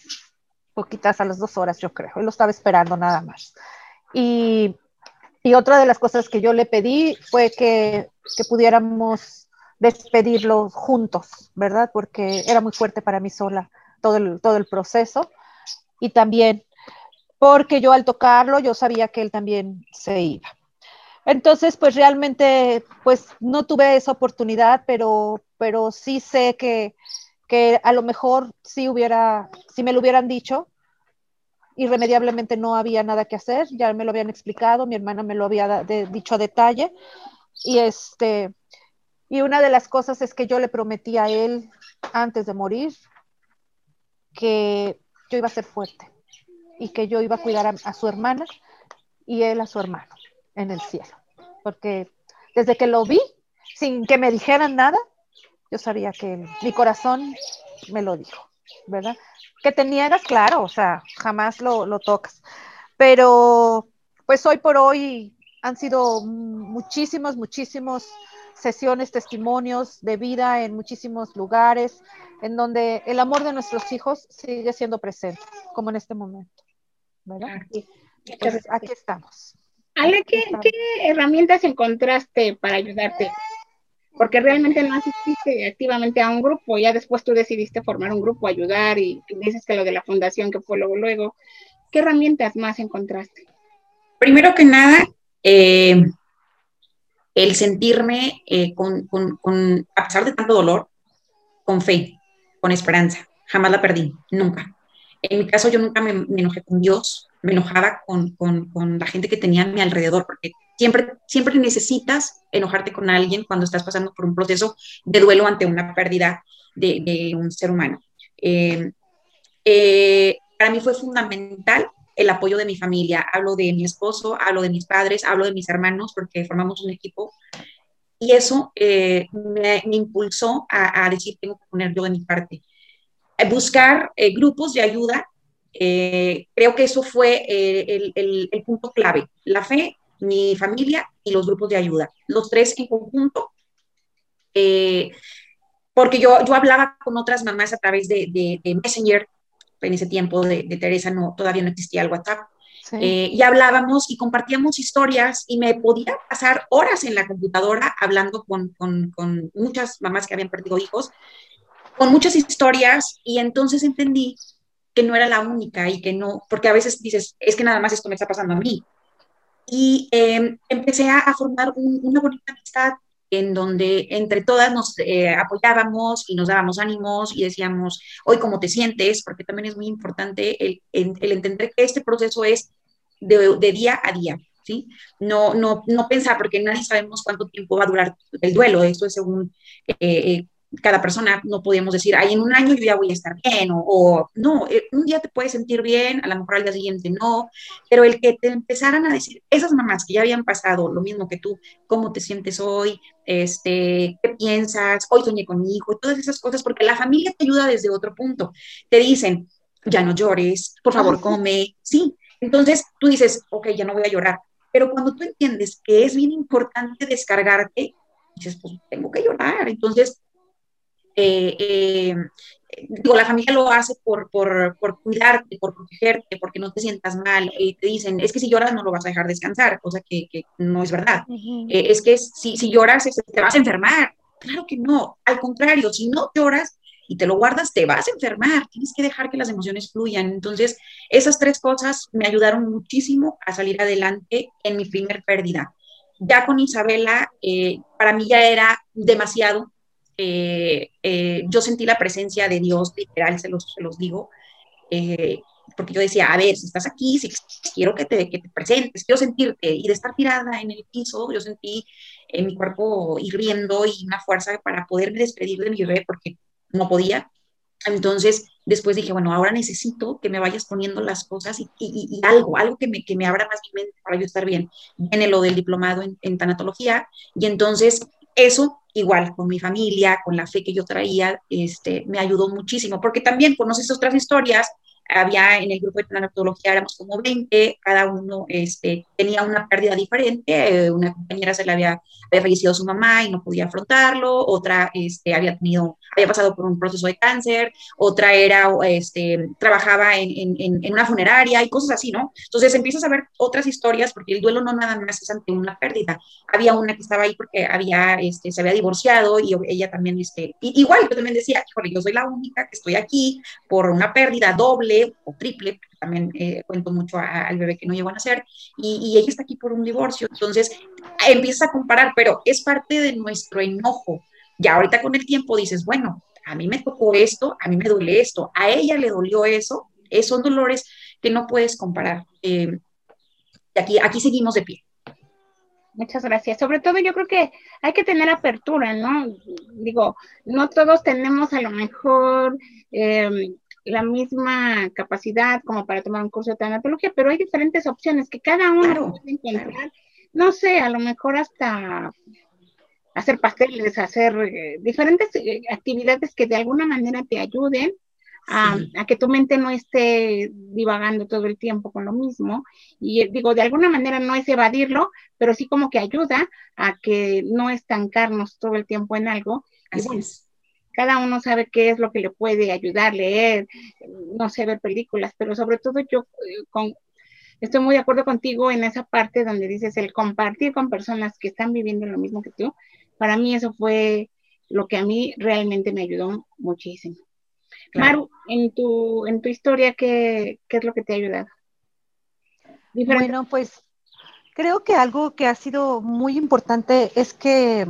poquitas, a las dos horas, yo creo. Él lo estaba esperando nada más. Y, y otra de las cosas que yo le pedí fue que, que pudiéramos despedirlo juntos, ¿verdad? Porque era muy fuerte para mí sola todo todo el proceso. Y también porque yo al tocarlo, yo sabía que él también se iba. Entonces, pues realmente, pues no tuve esa oportunidad, pero, pero sí sé que, que a lo mejor si hubiera, si me lo hubieran dicho, irremediablemente no había nada que hacer, ya me lo habían explicado, mi hermana me lo había dicho a detalle, y este, y una de las cosas es que yo le prometí a él antes de morir que yo iba a ser fuerte, y que yo iba a cuidar a, su hermana y él a su hermano en el cielo. Porque desde que lo vi, sin que me dijeran nada, yo sabía que mi corazón me lo dijo, ¿verdad? Que te niegas, claro, o sea, jamás lo, lo tocas. Pero pues hoy por hoy han sido muchísimos, muchísimos sesiones, testimonios de vida en muchísimos lugares, en donde el amor de nuestros hijos sigue siendo presente, como en este momento. Pues, aquí estamos. Ale, ¿qué, herramientas encontraste para ayudarte? Porque realmente no asististe activamente a un grupo, ya después tú decidiste formar un grupo, ayudar y dices que lo de la fundación que fue luego, luego. ¿Qué herramientas más encontraste? Primero que nada, eh, el sentirme eh, con, con, a pesar de tanto dolor, con fe, con esperanza. Jamás la perdí, nunca. En mi caso, yo nunca me, enojé con Dios, me enojaba con, con, con, la gente que tenía a mi alrededor, porque Siempre, siempre necesitas enojarte con alguien cuando estás pasando por un proceso de duelo ante una pérdida de, un ser humano. Eh, eh, para mí fue fundamental el apoyo de mi familia. Hablo de mi esposo, hablo de mis padres, hablo de mis hermanos, porque formamos un equipo. Y eso eh, me, impulsó a, decir, tengo que poner yo de mi parte. Buscar grupos de ayuda, creo que eso fue el, el, el punto clave. La fe mi familia y los grupos de ayuda, los tres en conjunto. Eh, porque yo, yo hablaba con otras mamás a través de, de, Messenger, en ese tiempo de, Teresa no, todavía no existía el WhatsApp, eh, y hablábamos y compartíamos historias y me podía pasar horas en la computadora hablando con, con, con muchas mamás que habían perdido hijos, con muchas historias, y entonces entendí que no era la única y que no, porque a veces dices, es que nada más esto me está pasando a mí, y em, empecé a, formar una bonita amistad en donde entre todas nos eh, apoyábamos y nos dábamos ánimos y decíamos, hoy cómo te sientes, porque también es muy importante el, el, entender que este proceso es de, de, día a día, ¿sí? No, no, no pensar, porque nadie sabemos cuánto tiempo va a durar el duelo, esto es según eh, eh, cada persona no podemos decir, ay, en un año yo ya voy a estar bien, o, no, eh, un día te puedes sentir bien, a lo mejor al día siguiente no, pero el que te empezaran a decir, esas mamás que ya habían pasado lo mismo que tú, cómo te sientes hoy, este, qué piensas, hoy soñé con mi hijo, todas esas cosas, porque la familia te ayuda desde otro punto. Te dicen, ya no llores, por favor, come, sí. Entonces tú dices, ok, ya no voy a llorar. Pero cuando tú entiendes que es bien importante descargarte, dices, pues tengo que llorar. Entonces eh, eh, digo, la familia lo hace por, por, por, cuidarte, por protegerte, porque no te sientas mal. Y te dicen, es que si lloras no lo vas a dejar descansar, cosa que, que no es verdad. Eh, es que si, si lloras te vas a enfermar. Claro que no, al contrario, si no lloras y te lo guardas, te vas a enfermar. Tienes que dejar que las emociones fluyan. Entonces, esas tres cosas me ayudaron muchísimo a salir adelante en mi primer pérdida. Ya con Isabela, para mí ya era demasiado eh, eh, yo sentí la presencia de Dios, literal, se los, se los digo, eh, porque yo decía, a ver, si estás aquí, si quiero que te, que te presentes, quiero sentirte, y de estar tirada en el piso, yo sentí en mi cuerpo hirviendo y una fuerza para poderme despedir de mi bebé porque no podía. Entonces, después dije, bueno, ahora necesito que me vayas poniendo las cosas y, y, algo, algo que me, que me abra más mi mente para yo estar bien. Viene lo del diplomado en, en tanatología y entonces eso igual con mi familia, con la fe que yo traía, este, me ayudó muchísimo, porque también conoces otras historias. Había en el grupo de tanatología, éramos como 20, cada uno este, tenía una pérdida diferente, eh, una compañera se le había, había fallecido su mamá y no podía afrontarlo, otra este, había tenido, había pasado por un proceso de cáncer, otra era, este, trabajaba en, en, en, una funeraria y cosas así, ¿no? Entonces empiezas a ver otras historias, porque el duelo no nada más es ante una pérdida, había una que estaba ahí porque había, este, se había divorciado y ella también, este, igual yo también decía, yo soy la única que estoy aquí por una pérdida doble, o triple, también eh, cuento mucho al bebé que no llegó a nacer, y, ella está aquí por un divorcio. Entonces empieza a comparar, pero es parte de nuestro enojo. Ya ahorita con el tiempo dices, bueno, a mí me tocó esto, a mí me duele esto, a ella le dolió eso, esos son dolores que no puedes comparar. Eh, aquí, aquí seguimos de pie. Muchas gracias. Sobre todo yo creo que hay que tener apertura, ¿no? Digo, no todos tenemos a lo mejor eh, la misma capacidad como para tomar un curso de tanatología, pero hay diferentes opciones que cada uno puede encontrar. No sé, a lo mejor hasta hacer pasteles, hacer eh, diferentes eh, actividades que de alguna manera te ayuden a, que tu mente no esté divagando todo el tiempo con lo mismo. Y eh, digo, de alguna manera no es evadirlo, pero sí como que ayuda a que no estancarnos todo el tiempo en algo. Así es cada uno sabe qué es lo que le puede ayudar, leer, no sé, ver películas, pero sobre todo yo eh, estoy muy de acuerdo contigo en esa parte donde dices el compartir con personas que están viviendo lo mismo que tú. Para mí eso fue lo que a mí realmente me ayudó muchísimo. Maru, en tu, en tu historia, ¿qué, ¿qué, es lo que te ha ayudado? Bueno, pues creo que algo que ha sido muy importante es que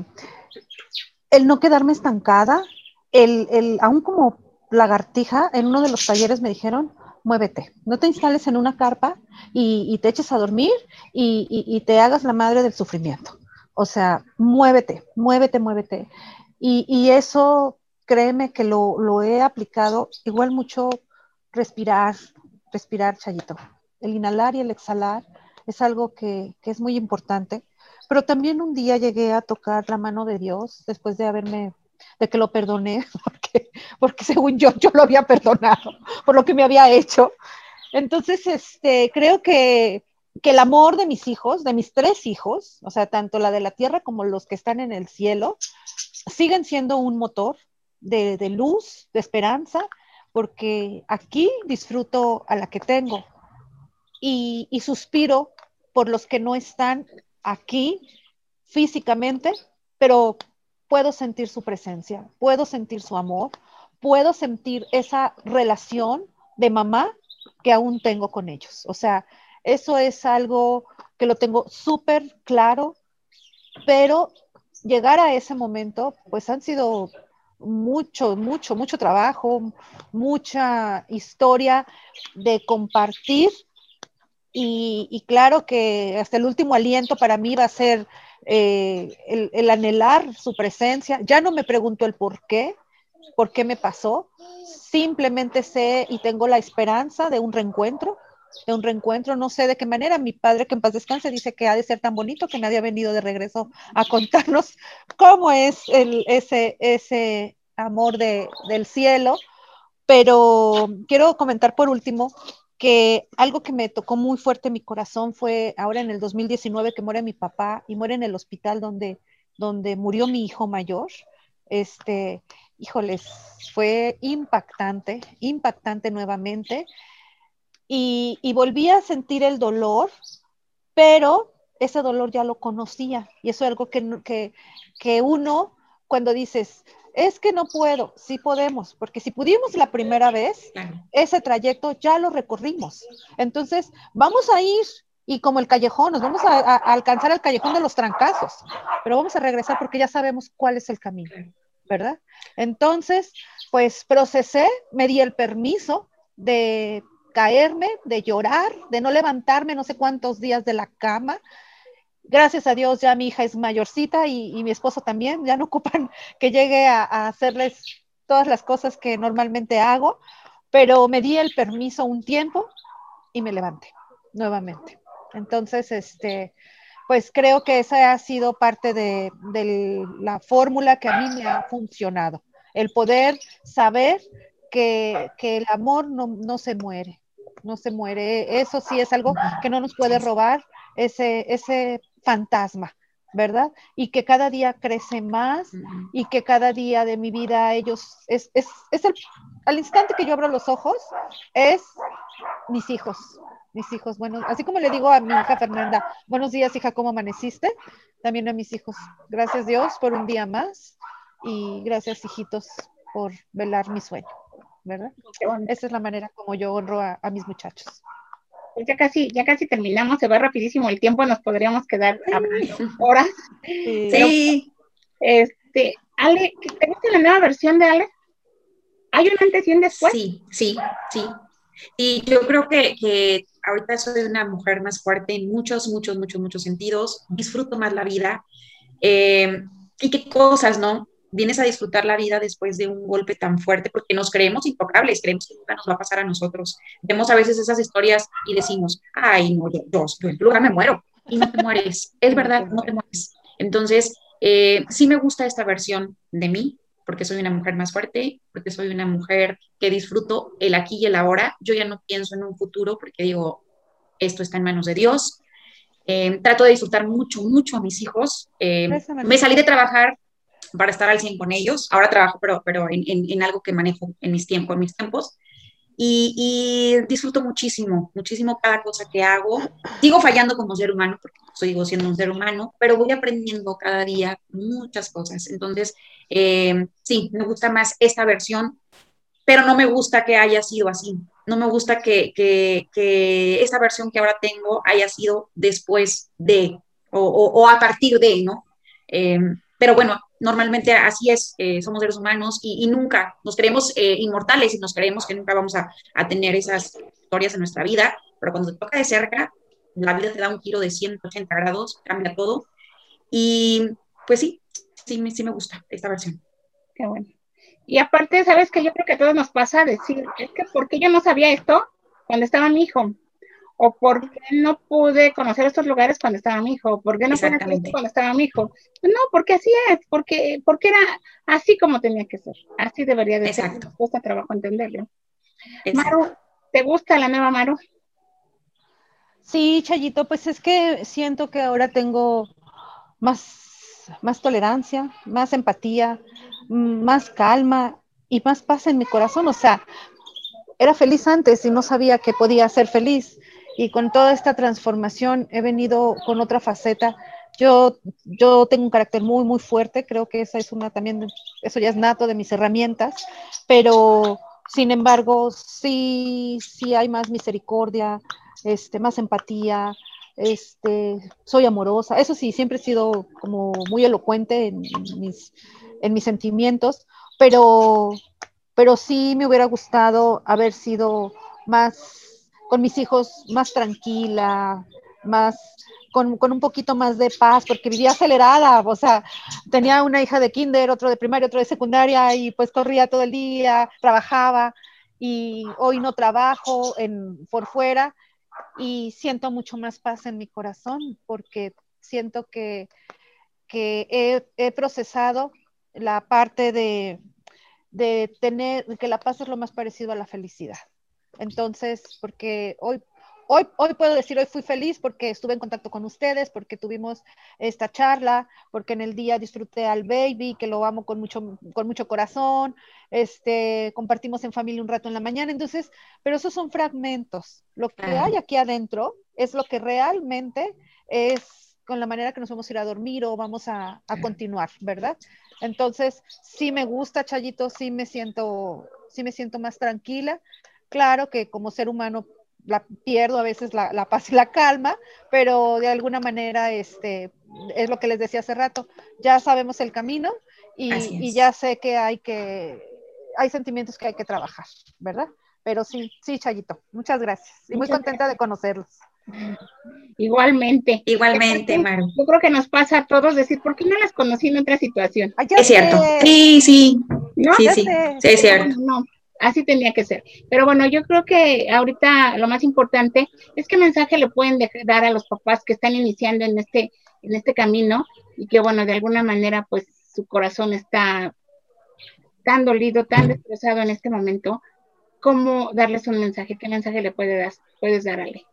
el no quedarme estancada, el, el, aún como lagartija, en uno de los talleres me dijeron, muévete. No te instales en una carpa y, te eches a dormir y, te hagas la madre del sufrimiento. O sea, muévete, muévete, muévete. Y, eso, créeme que lo, he aplicado igual mucho respirar, respirar, Chayito. El inhalar y el exhalar es algo que, que es muy importante. Pero también un día llegué a tocar la mano de Dios después de haberme de que lo perdoné, porque, porque según yo, yo lo había perdonado por lo que me había hecho. Entonces, este, creo que, que el amor de mis hijos, de mis tres hijos, o sea, tanto la de la tierra como los que están en el cielo, siguen siendo un motor de, luz, de esperanza, porque aquí disfruto a la que tengo y suspiro por los que no están aquí físicamente, pero puedo sentir su presencia, puedo sentir su amor, puedo sentir esa relación de mamá que aún tengo con ellos. O sea, eso es algo que lo tengo súper claro, pero llegar a ese momento, pues han sido mucho, mucho, mucho trabajo, mucha historia de compartir y, claro que hasta el último aliento para mí va a ser eh, el, anhelar su presencia. Ya no me pregunto el por qué, por qué me pasó. Simplemente sé y tengo la esperanza de un reencuentro, de un reencuentro. No sé de qué manera. Mi padre, que en paz descanse, dice que ha de ser tan bonito que nadie ha venido de regreso a contarnos cómo es el, ese, ese amor de, del cielo. Pero quiero comentar por último que algo que me tocó muy fuerte mi corazón fue ahora en el 2019 que muere mi papá y muere en el hospital donde, donde murió mi hijo mayor. Este, híjoles, fue impactante, impactante nuevamente. Y, y volví a sentir el dolor, pero ese dolor ya lo conocía. Y eso es algo que, que, que uno, cuando dices, es que no puedo, sí podemos, porque si pudimos la primera vez, ese trayecto ya lo recorrimos. Entonces, vamos a ir y como el callejón, nos vamos a, alcanzar el callejón de los trancazos, pero vamos a regresar porque ya sabemos cuál es el camino, ¿verdad? Entonces, pues procesé, me di el permiso de caerme, de llorar, de no levantarme no sé cuántos días de la cama, gracias a Dios ya mi hija es mayorcita y, mi esposo también, ya no ocupan que llegue a, hacerles todas las cosas que normalmente hago, pero me di el permiso un tiempo y me levanté nuevamente. Entonces, este, pues creo que esa ha sido parte de, la fórmula que a mí me ha funcionado, el poder saber que, el amor no, no se muere, no se muere. Eso sí es algo que no nos puede robar ese, ese fantasma, ¿verdad? Y que cada día crece más y que cada día de mi vida ellos, es, es, es el, al instante que yo abro los ojos, es mis hijos, mis hijos. Bueno, así como le digo a mi hija Fernanda, buenos días hija, ¿cómo amaneciste? También a mis hijos, gracias Dios por un día más y gracias hijitos por velar mi sueño, ¿verdad? Esa es la manera como yo honro a mis muchachos. Pues ya casi, ya casi terminamos, se va rapidísimo el tiempo, nos podríamos quedar hablando horas. Sí. este, Ale, ¿te gusta la nueva versión de Ale? ¿Hay un antes y un después? Sí, sí, sí. Y yo creo que, que ahorita soy una mujer más fuerte en muchos, muchos, muchos, muchos sentidos. Disfruto más la vida. Eh, y qué cosas, ¿no? Vienes a disfrutar la vida después de un golpe tan fuerte, porque nos creemos intocables, creemos que nunca nos va a pasar a nosotros. Vemos a veces esas historias y decimos, ay, no, yo, yo, en lugar me muero, y no te mueres. Es verdad, no te mueres. Entonces, eh, sí me gusta esta versión de mí, porque soy una mujer más fuerte, porque soy una mujer que disfruto el aquí y el ahora. Yo ya no pienso en un futuro, porque digo, esto está en manos de Dios. Eh, trato de disfrutar mucho, mucho a mis hijos. Eh, me salí de trabajar para estar al 100 con ellos. Ahora trabajo, pero, pero en, en, algo que manejo en mis tiempos, en mis tiempos. Y, y, disfruto muchísimo, muchísimo cada cosa que hago. Sigo fallando como ser humano, porque sigo siendo un ser humano, pero voy aprendiendo cada día muchas cosas. Entonces, eh, sí, me gusta más esta versión, pero no me gusta que haya sido así. No me gusta que, que, que esta versión que ahora tengo haya sido después de, o, o, a partir de, ¿no? Eh, pero bueno, normalmente así es, eh, somos seres humanos y, nunca nos creemos eh, inmortales y nos creemos que nunca vamos a, a, tener esas historias en nuestra vida, pero cuando te toca de cerca, la vida te da un giro de 180 grados, cambia todo. Y pues sí, sí, sí me gusta esta versión. Qué bueno. Y aparte, ¿sabes que Yo creo que a todos nos pasa decir, es que ¿por qué yo no sabía esto cuando estaba mi hijo? O por qué no pude conocer estos lugares cuando estaba mi hijo, por qué no pude hacer esto cuando estaba mi hijo. No, porque así es, porque, porque era así como tenía que ser, así debería de ser. Me cuesta trabajo entenderlo. Maru, ¿te gusta la nueva Maru? Sí, Chayito, pues es que siento que ahora tengo más, más tolerancia, más empatía, mm, más calma y más paz en mi corazón. O sea, era feliz antes y no sabía que podía ser feliz y con toda esta transformación he venido con otra faceta. Yo, yo tengo un carácter muy, muy fuerte, creo que esa es una también, eso ya es nato de mis herramientas, pero sin embargo, sí, sí hay más misericordia, este, más empatía, este, soy amorosa, eso sí, siempre he sido como muy elocuente en, mis, en mis sentimientos, pero, pero sí me hubiera gustado haber sido más con mis hijos más tranquila, más con, un poquito más de paz, porque vivía acelerada, o sea, tenía una hija de kinder, otro de primaria, otro de secundaria, y pues corría todo el día, trabajaba, y hoy no trabajo en, por fuera, y siento mucho más paz en mi corazón, porque siento que, que he, procesado la parte de, de tener, que la paz es lo más parecido a la felicidad. Entonces, porque hoy, hoy, hoy puedo decir, hoy fui feliz porque estuve en contacto con ustedes, porque tuvimos esta charla, porque en el día disfruté al baby, que lo amo con mucho, con mucho corazón, este, compartimos en familia un rato en la mañana, entonces, pero esos son fragmentos. Lo que hay aquí adentro es lo que realmente es con la manera que nos vamos a ir a dormir o vamos a, a continuar, ¿verdad? Entonces, sí me gusta, Chayito, sí me siento, sí me siento más tranquila. Claro que como ser humano la pierdo a veces la, paz y la calma, pero de alguna manera este, es lo que les decía hace rato, ya sabemos el camino y, ya sé que hay que, hay sentimientos que hay que trabajar, ¿verdad? Pero sí, sí, Chayito, muchas gracias y muy contenta de conocerlos. Igualmente. Igualmente, Maru. Yo creo que nos pasa a todos decir, ¿por qué no las conocí en otra situación? es cierto. Sí, sí. Sí, sí. Sí, es cierto. no así tenía que ser. Pero bueno, yo creo que ahorita lo más importante es qué mensaje le pueden dar a los papás que están iniciando en este, en este camino y que bueno, de alguna manera pues su corazón está tan dolido, tan destrozado en este momento. ¿Cómo darles un mensaje? ¿Qué mensaje le puede dar, puedes dar a Ale?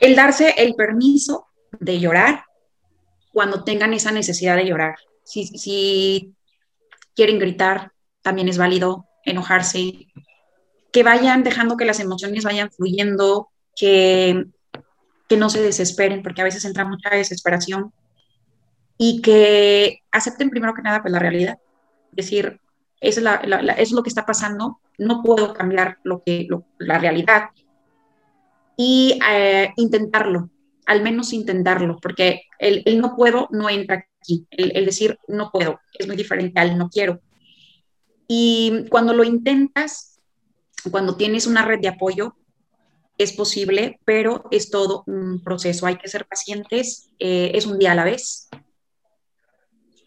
El darse el permiso de llorar cuando tengan esa necesidad de llorar. Si, si quieren gritar, también es válido enojarse, que vayan dejando que las emociones vayan fluyendo, que, que no se desesperen, porque a veces entra mucha desesperación, y que acepten primero que nada pues, la realidad. Decir, es, la, es lo que está pasando, no puedo cambiar lo que, la realidad. Y eh, intentarlo, al menos intentarlo, porque el, no puedo no entra aquí. El, el, decir no puedo es muy diferente al no quiero. Y cuando lo intentas, cuando tienes una red de apoyo, es posible, pero es todo un proceso. Hay que ser pacientes, eh, es un día a la vez.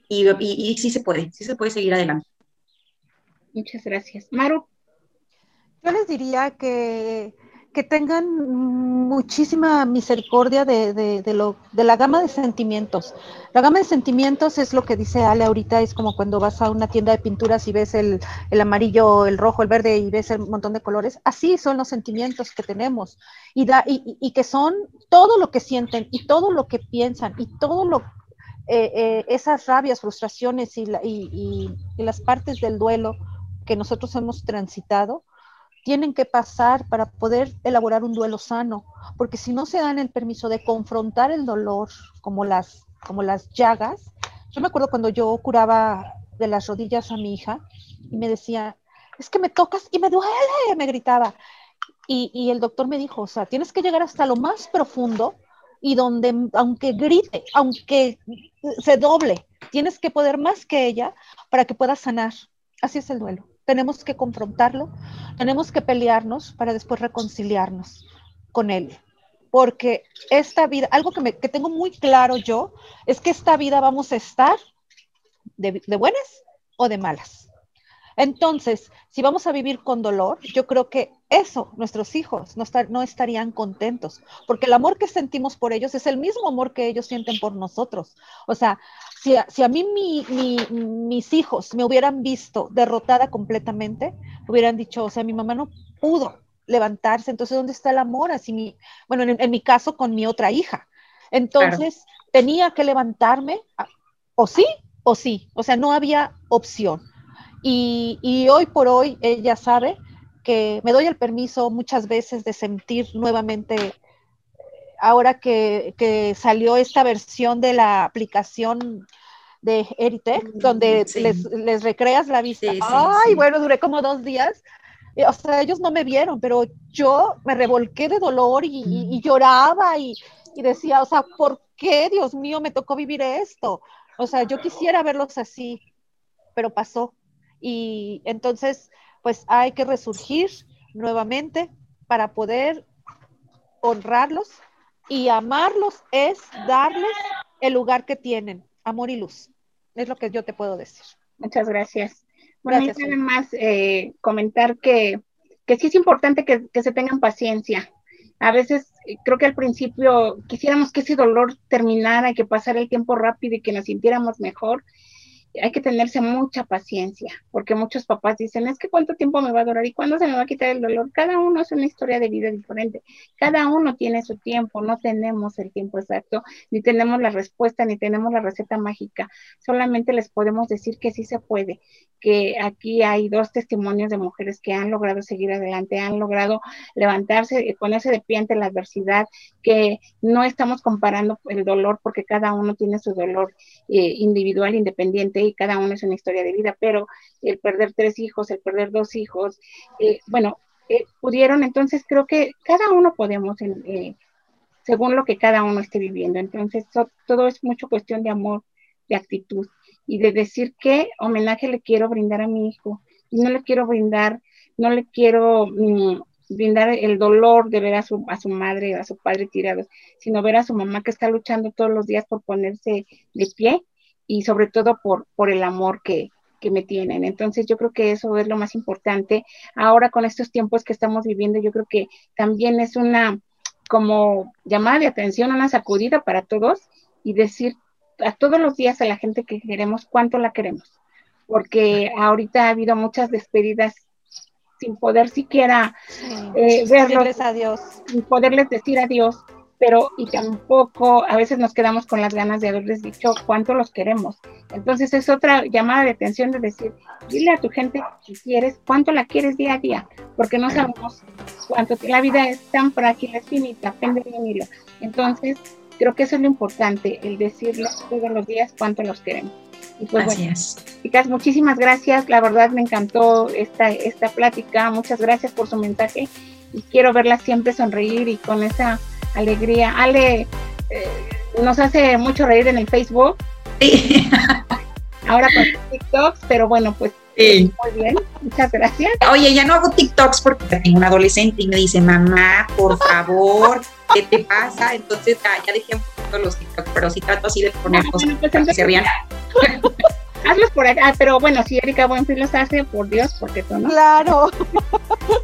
Y, y, sí se puede, sí se puede seguir adelante. Muchas gracias. Maru. Yo les diría que que tengan muchísima misericordia de, de, lo, de la gama de sentimientos. La gama de sentimientos es lo que dice Ale ahorita, es como cuando vas a una tienda de pinturas y ves el, el amarillo, el rojo, el verde y ves el montón de colores. Así son los sentimientos que tenemos y, da, y, y que son todo lo que sienten y todo lo que piensan y todo lo eh, eh, esas rabias, frustraciones y, y, y las partes del duelo que nosotros hemos transitado tienen que pasar para poder elaborar un duelo sano, porque si no se dan el permiso de confrontar el dolor como las, como las llagas, yo me acuerdo cuando yo curaba de las rodillas a mi hija y me decía, es que me tocas y me duele, me gritaba. Y, y el doctor me dijo, o sea, tienes que llegar hasta lo más profundo y donde, aunque grite, aunque se doble, tienes que poder más que ella para que puedas sanar. Así es el duelo. Tenemos que confrontarlo, tenemos que pelearnos para después reconciliarnos con él. Porque esta vida, algo que, me, que tengo muy claro yo, es que esta vida vamos a estar de, de buenas o de malas. Entonces, si vamos a vivir con dolor, yo creo que eso nuestros hijos no, no, estarían contentos, porque el amor que sentimos por ellos es el mismo amor que ellos sienten por nosotros. O sea, si a, si a mí mis hijos me hubieran visto derrotada completamente, hubieran dicho, o sea, mi mamá no pudo levantarse, entonces, ¿dónde está el amor? Así mi, bueno, en, mi caso, con mi otra hija. Entonces, tenía que levantarme, o sí, o sí, o sea, no había opción. Y, y hoy por hoy ella sabe que me doy el permiso muchas veces de sentir nuevamente, ahora que, que salió esta versión de la aplicación de Eritech, mm, donde les, les, recreas la vista. Ay, bueno, duré como dos días. O sea, ellos no me vieron, pero yo me revolqué de dolor y, y, y lloraba y, y, decía, o sea, ¿por qué, Dios mío, me tocó vivir esto? O sea, yo quisiera verlos así, pero pasó. Y entonces, pues hay que resurgir nuevamente para poder honrarlos y amarlos es darles el lugar que tienen, amor y luz. Es lo que yo te puedo decir. Muchas gracias. Bueno, gracias, más eh, comentar que, que, sí es importante que, que se tengan paciencia. A veces eh, creo que al principio quisiéramos que ese dolor terminara y que pasara el tiempo rápido y que nos sintiéramos mejor hay que tenerse mucha paciencia, porque muchos papás dicen, es que cuánto tiempo me va a durar y cuándo se me va a quitar el dolor. Cada uno es una historia de vida diferente, cada uno tiene su tiempo, no tenemos el tiempo exacto, ni tenemos la respuesta, ni tenemos la receta mágica, solamente les podemos decir que sí se puede, que aquí hay dos testimonios de mujeres que han logrado seguir adelante, han logrado levantarse ponerse de pie ante la adversidad, que no estamos comparando el dolor porque cada uno tiene su dolor eh, individual, independiente y cada uno es una historia de vida, pero el perder tres hijos, el perder dos hijos, eh, bueno, eh, pudieron, entonces creo que cada uno podemos, eh, según lo que cada uno esté viviendo, entonces todo es mucho cuestión de amor, de actitud y de decir qué homenaje le quiero brindar a mi hijo. Y no le quiero brindar, no le quiero... Mm, brindar el dolor de ver a su, a su madre, a su padre tirados, sino ver a su mamá que está luchando todos los días por ponerse de pie y sobre todo por, por el amor que, que me tienen. Entonces yo creo que eso es lo más importante. Ahora con estos tiempos que estamos viviendo, yo creo que también es una como llamada de atención, una sacudida para todos y decir a todos los días a la gente que queremos cuánto la queremos. Porque ahorita ha habido muchas despedidas sin poder siquiera eh, verlos, adiós. sin poderles decir adiós pero y tampoco a veces nos quedamos con las ganas de haberles dicho cuánto los queremos. Entonces es otra llamada de atención de decir, dile a tu gente si quieres, cuánto la quieres día a día, porque no sabemos cuánto, la vida es tan frágil, es finita, pende de un hilo. Entonces creo que eso es lo importante, el decirle todos los días cuánto los queremos. Y pues bueno, chicas, muchísimas gracias, la verdad me encantó esta, esta plática, muchas gracias por su mensaje y quiero verla siempre sonreír y con esa alegría. Ale eh, nos hace mucho reír en el Facebook. Sí. Ahora con TikToks, pero bueno, pues sí. muy bien, muchas gracias. Oye, ya no hago TikToks porque tengo un adolescente y me dice, mamá, por favor, ¿qué te pasa? Entonces ya, dejé un poquito los TikToks, pero sí trato así de poner ah, cosas pues, para que se rían. hazlos por acá, pero bueno, si Erika Buenfil los hace, por Dios, porque tú no. Claro.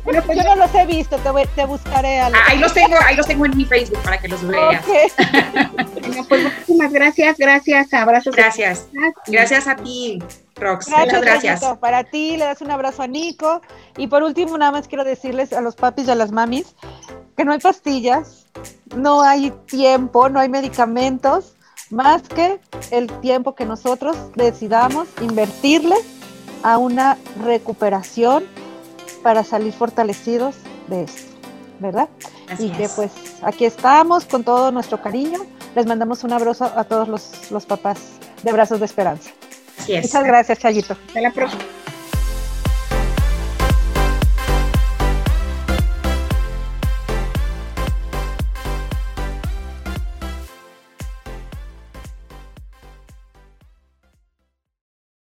Bueno, pues, yo no los he visto, te, te buscaré. Ah, ahí los tengo, ahí los tengo en mi Facebook para que los veas. bueno, pues muchísimas gracias, gracias, abrazos. Gracias, gracias a ti. Rox, muchas gracias. Para ti, le das un abrazo a Nico. Y por último, nada más quiero decirles a los papis y a las mamis que no hay pastillas, no hay tiempo, no hay medicamentos más que el tiempo que nosotros decidamos invertirle a una recuperación para salir fortalecidos de esto, ¿verdad? y que pues aquí estamos con todo nuestro cariño. Les mandamos un abrazo a todos los, los papás de Brazos de Esperanza. Muchas gracias, Chayito. Hasta la próxima.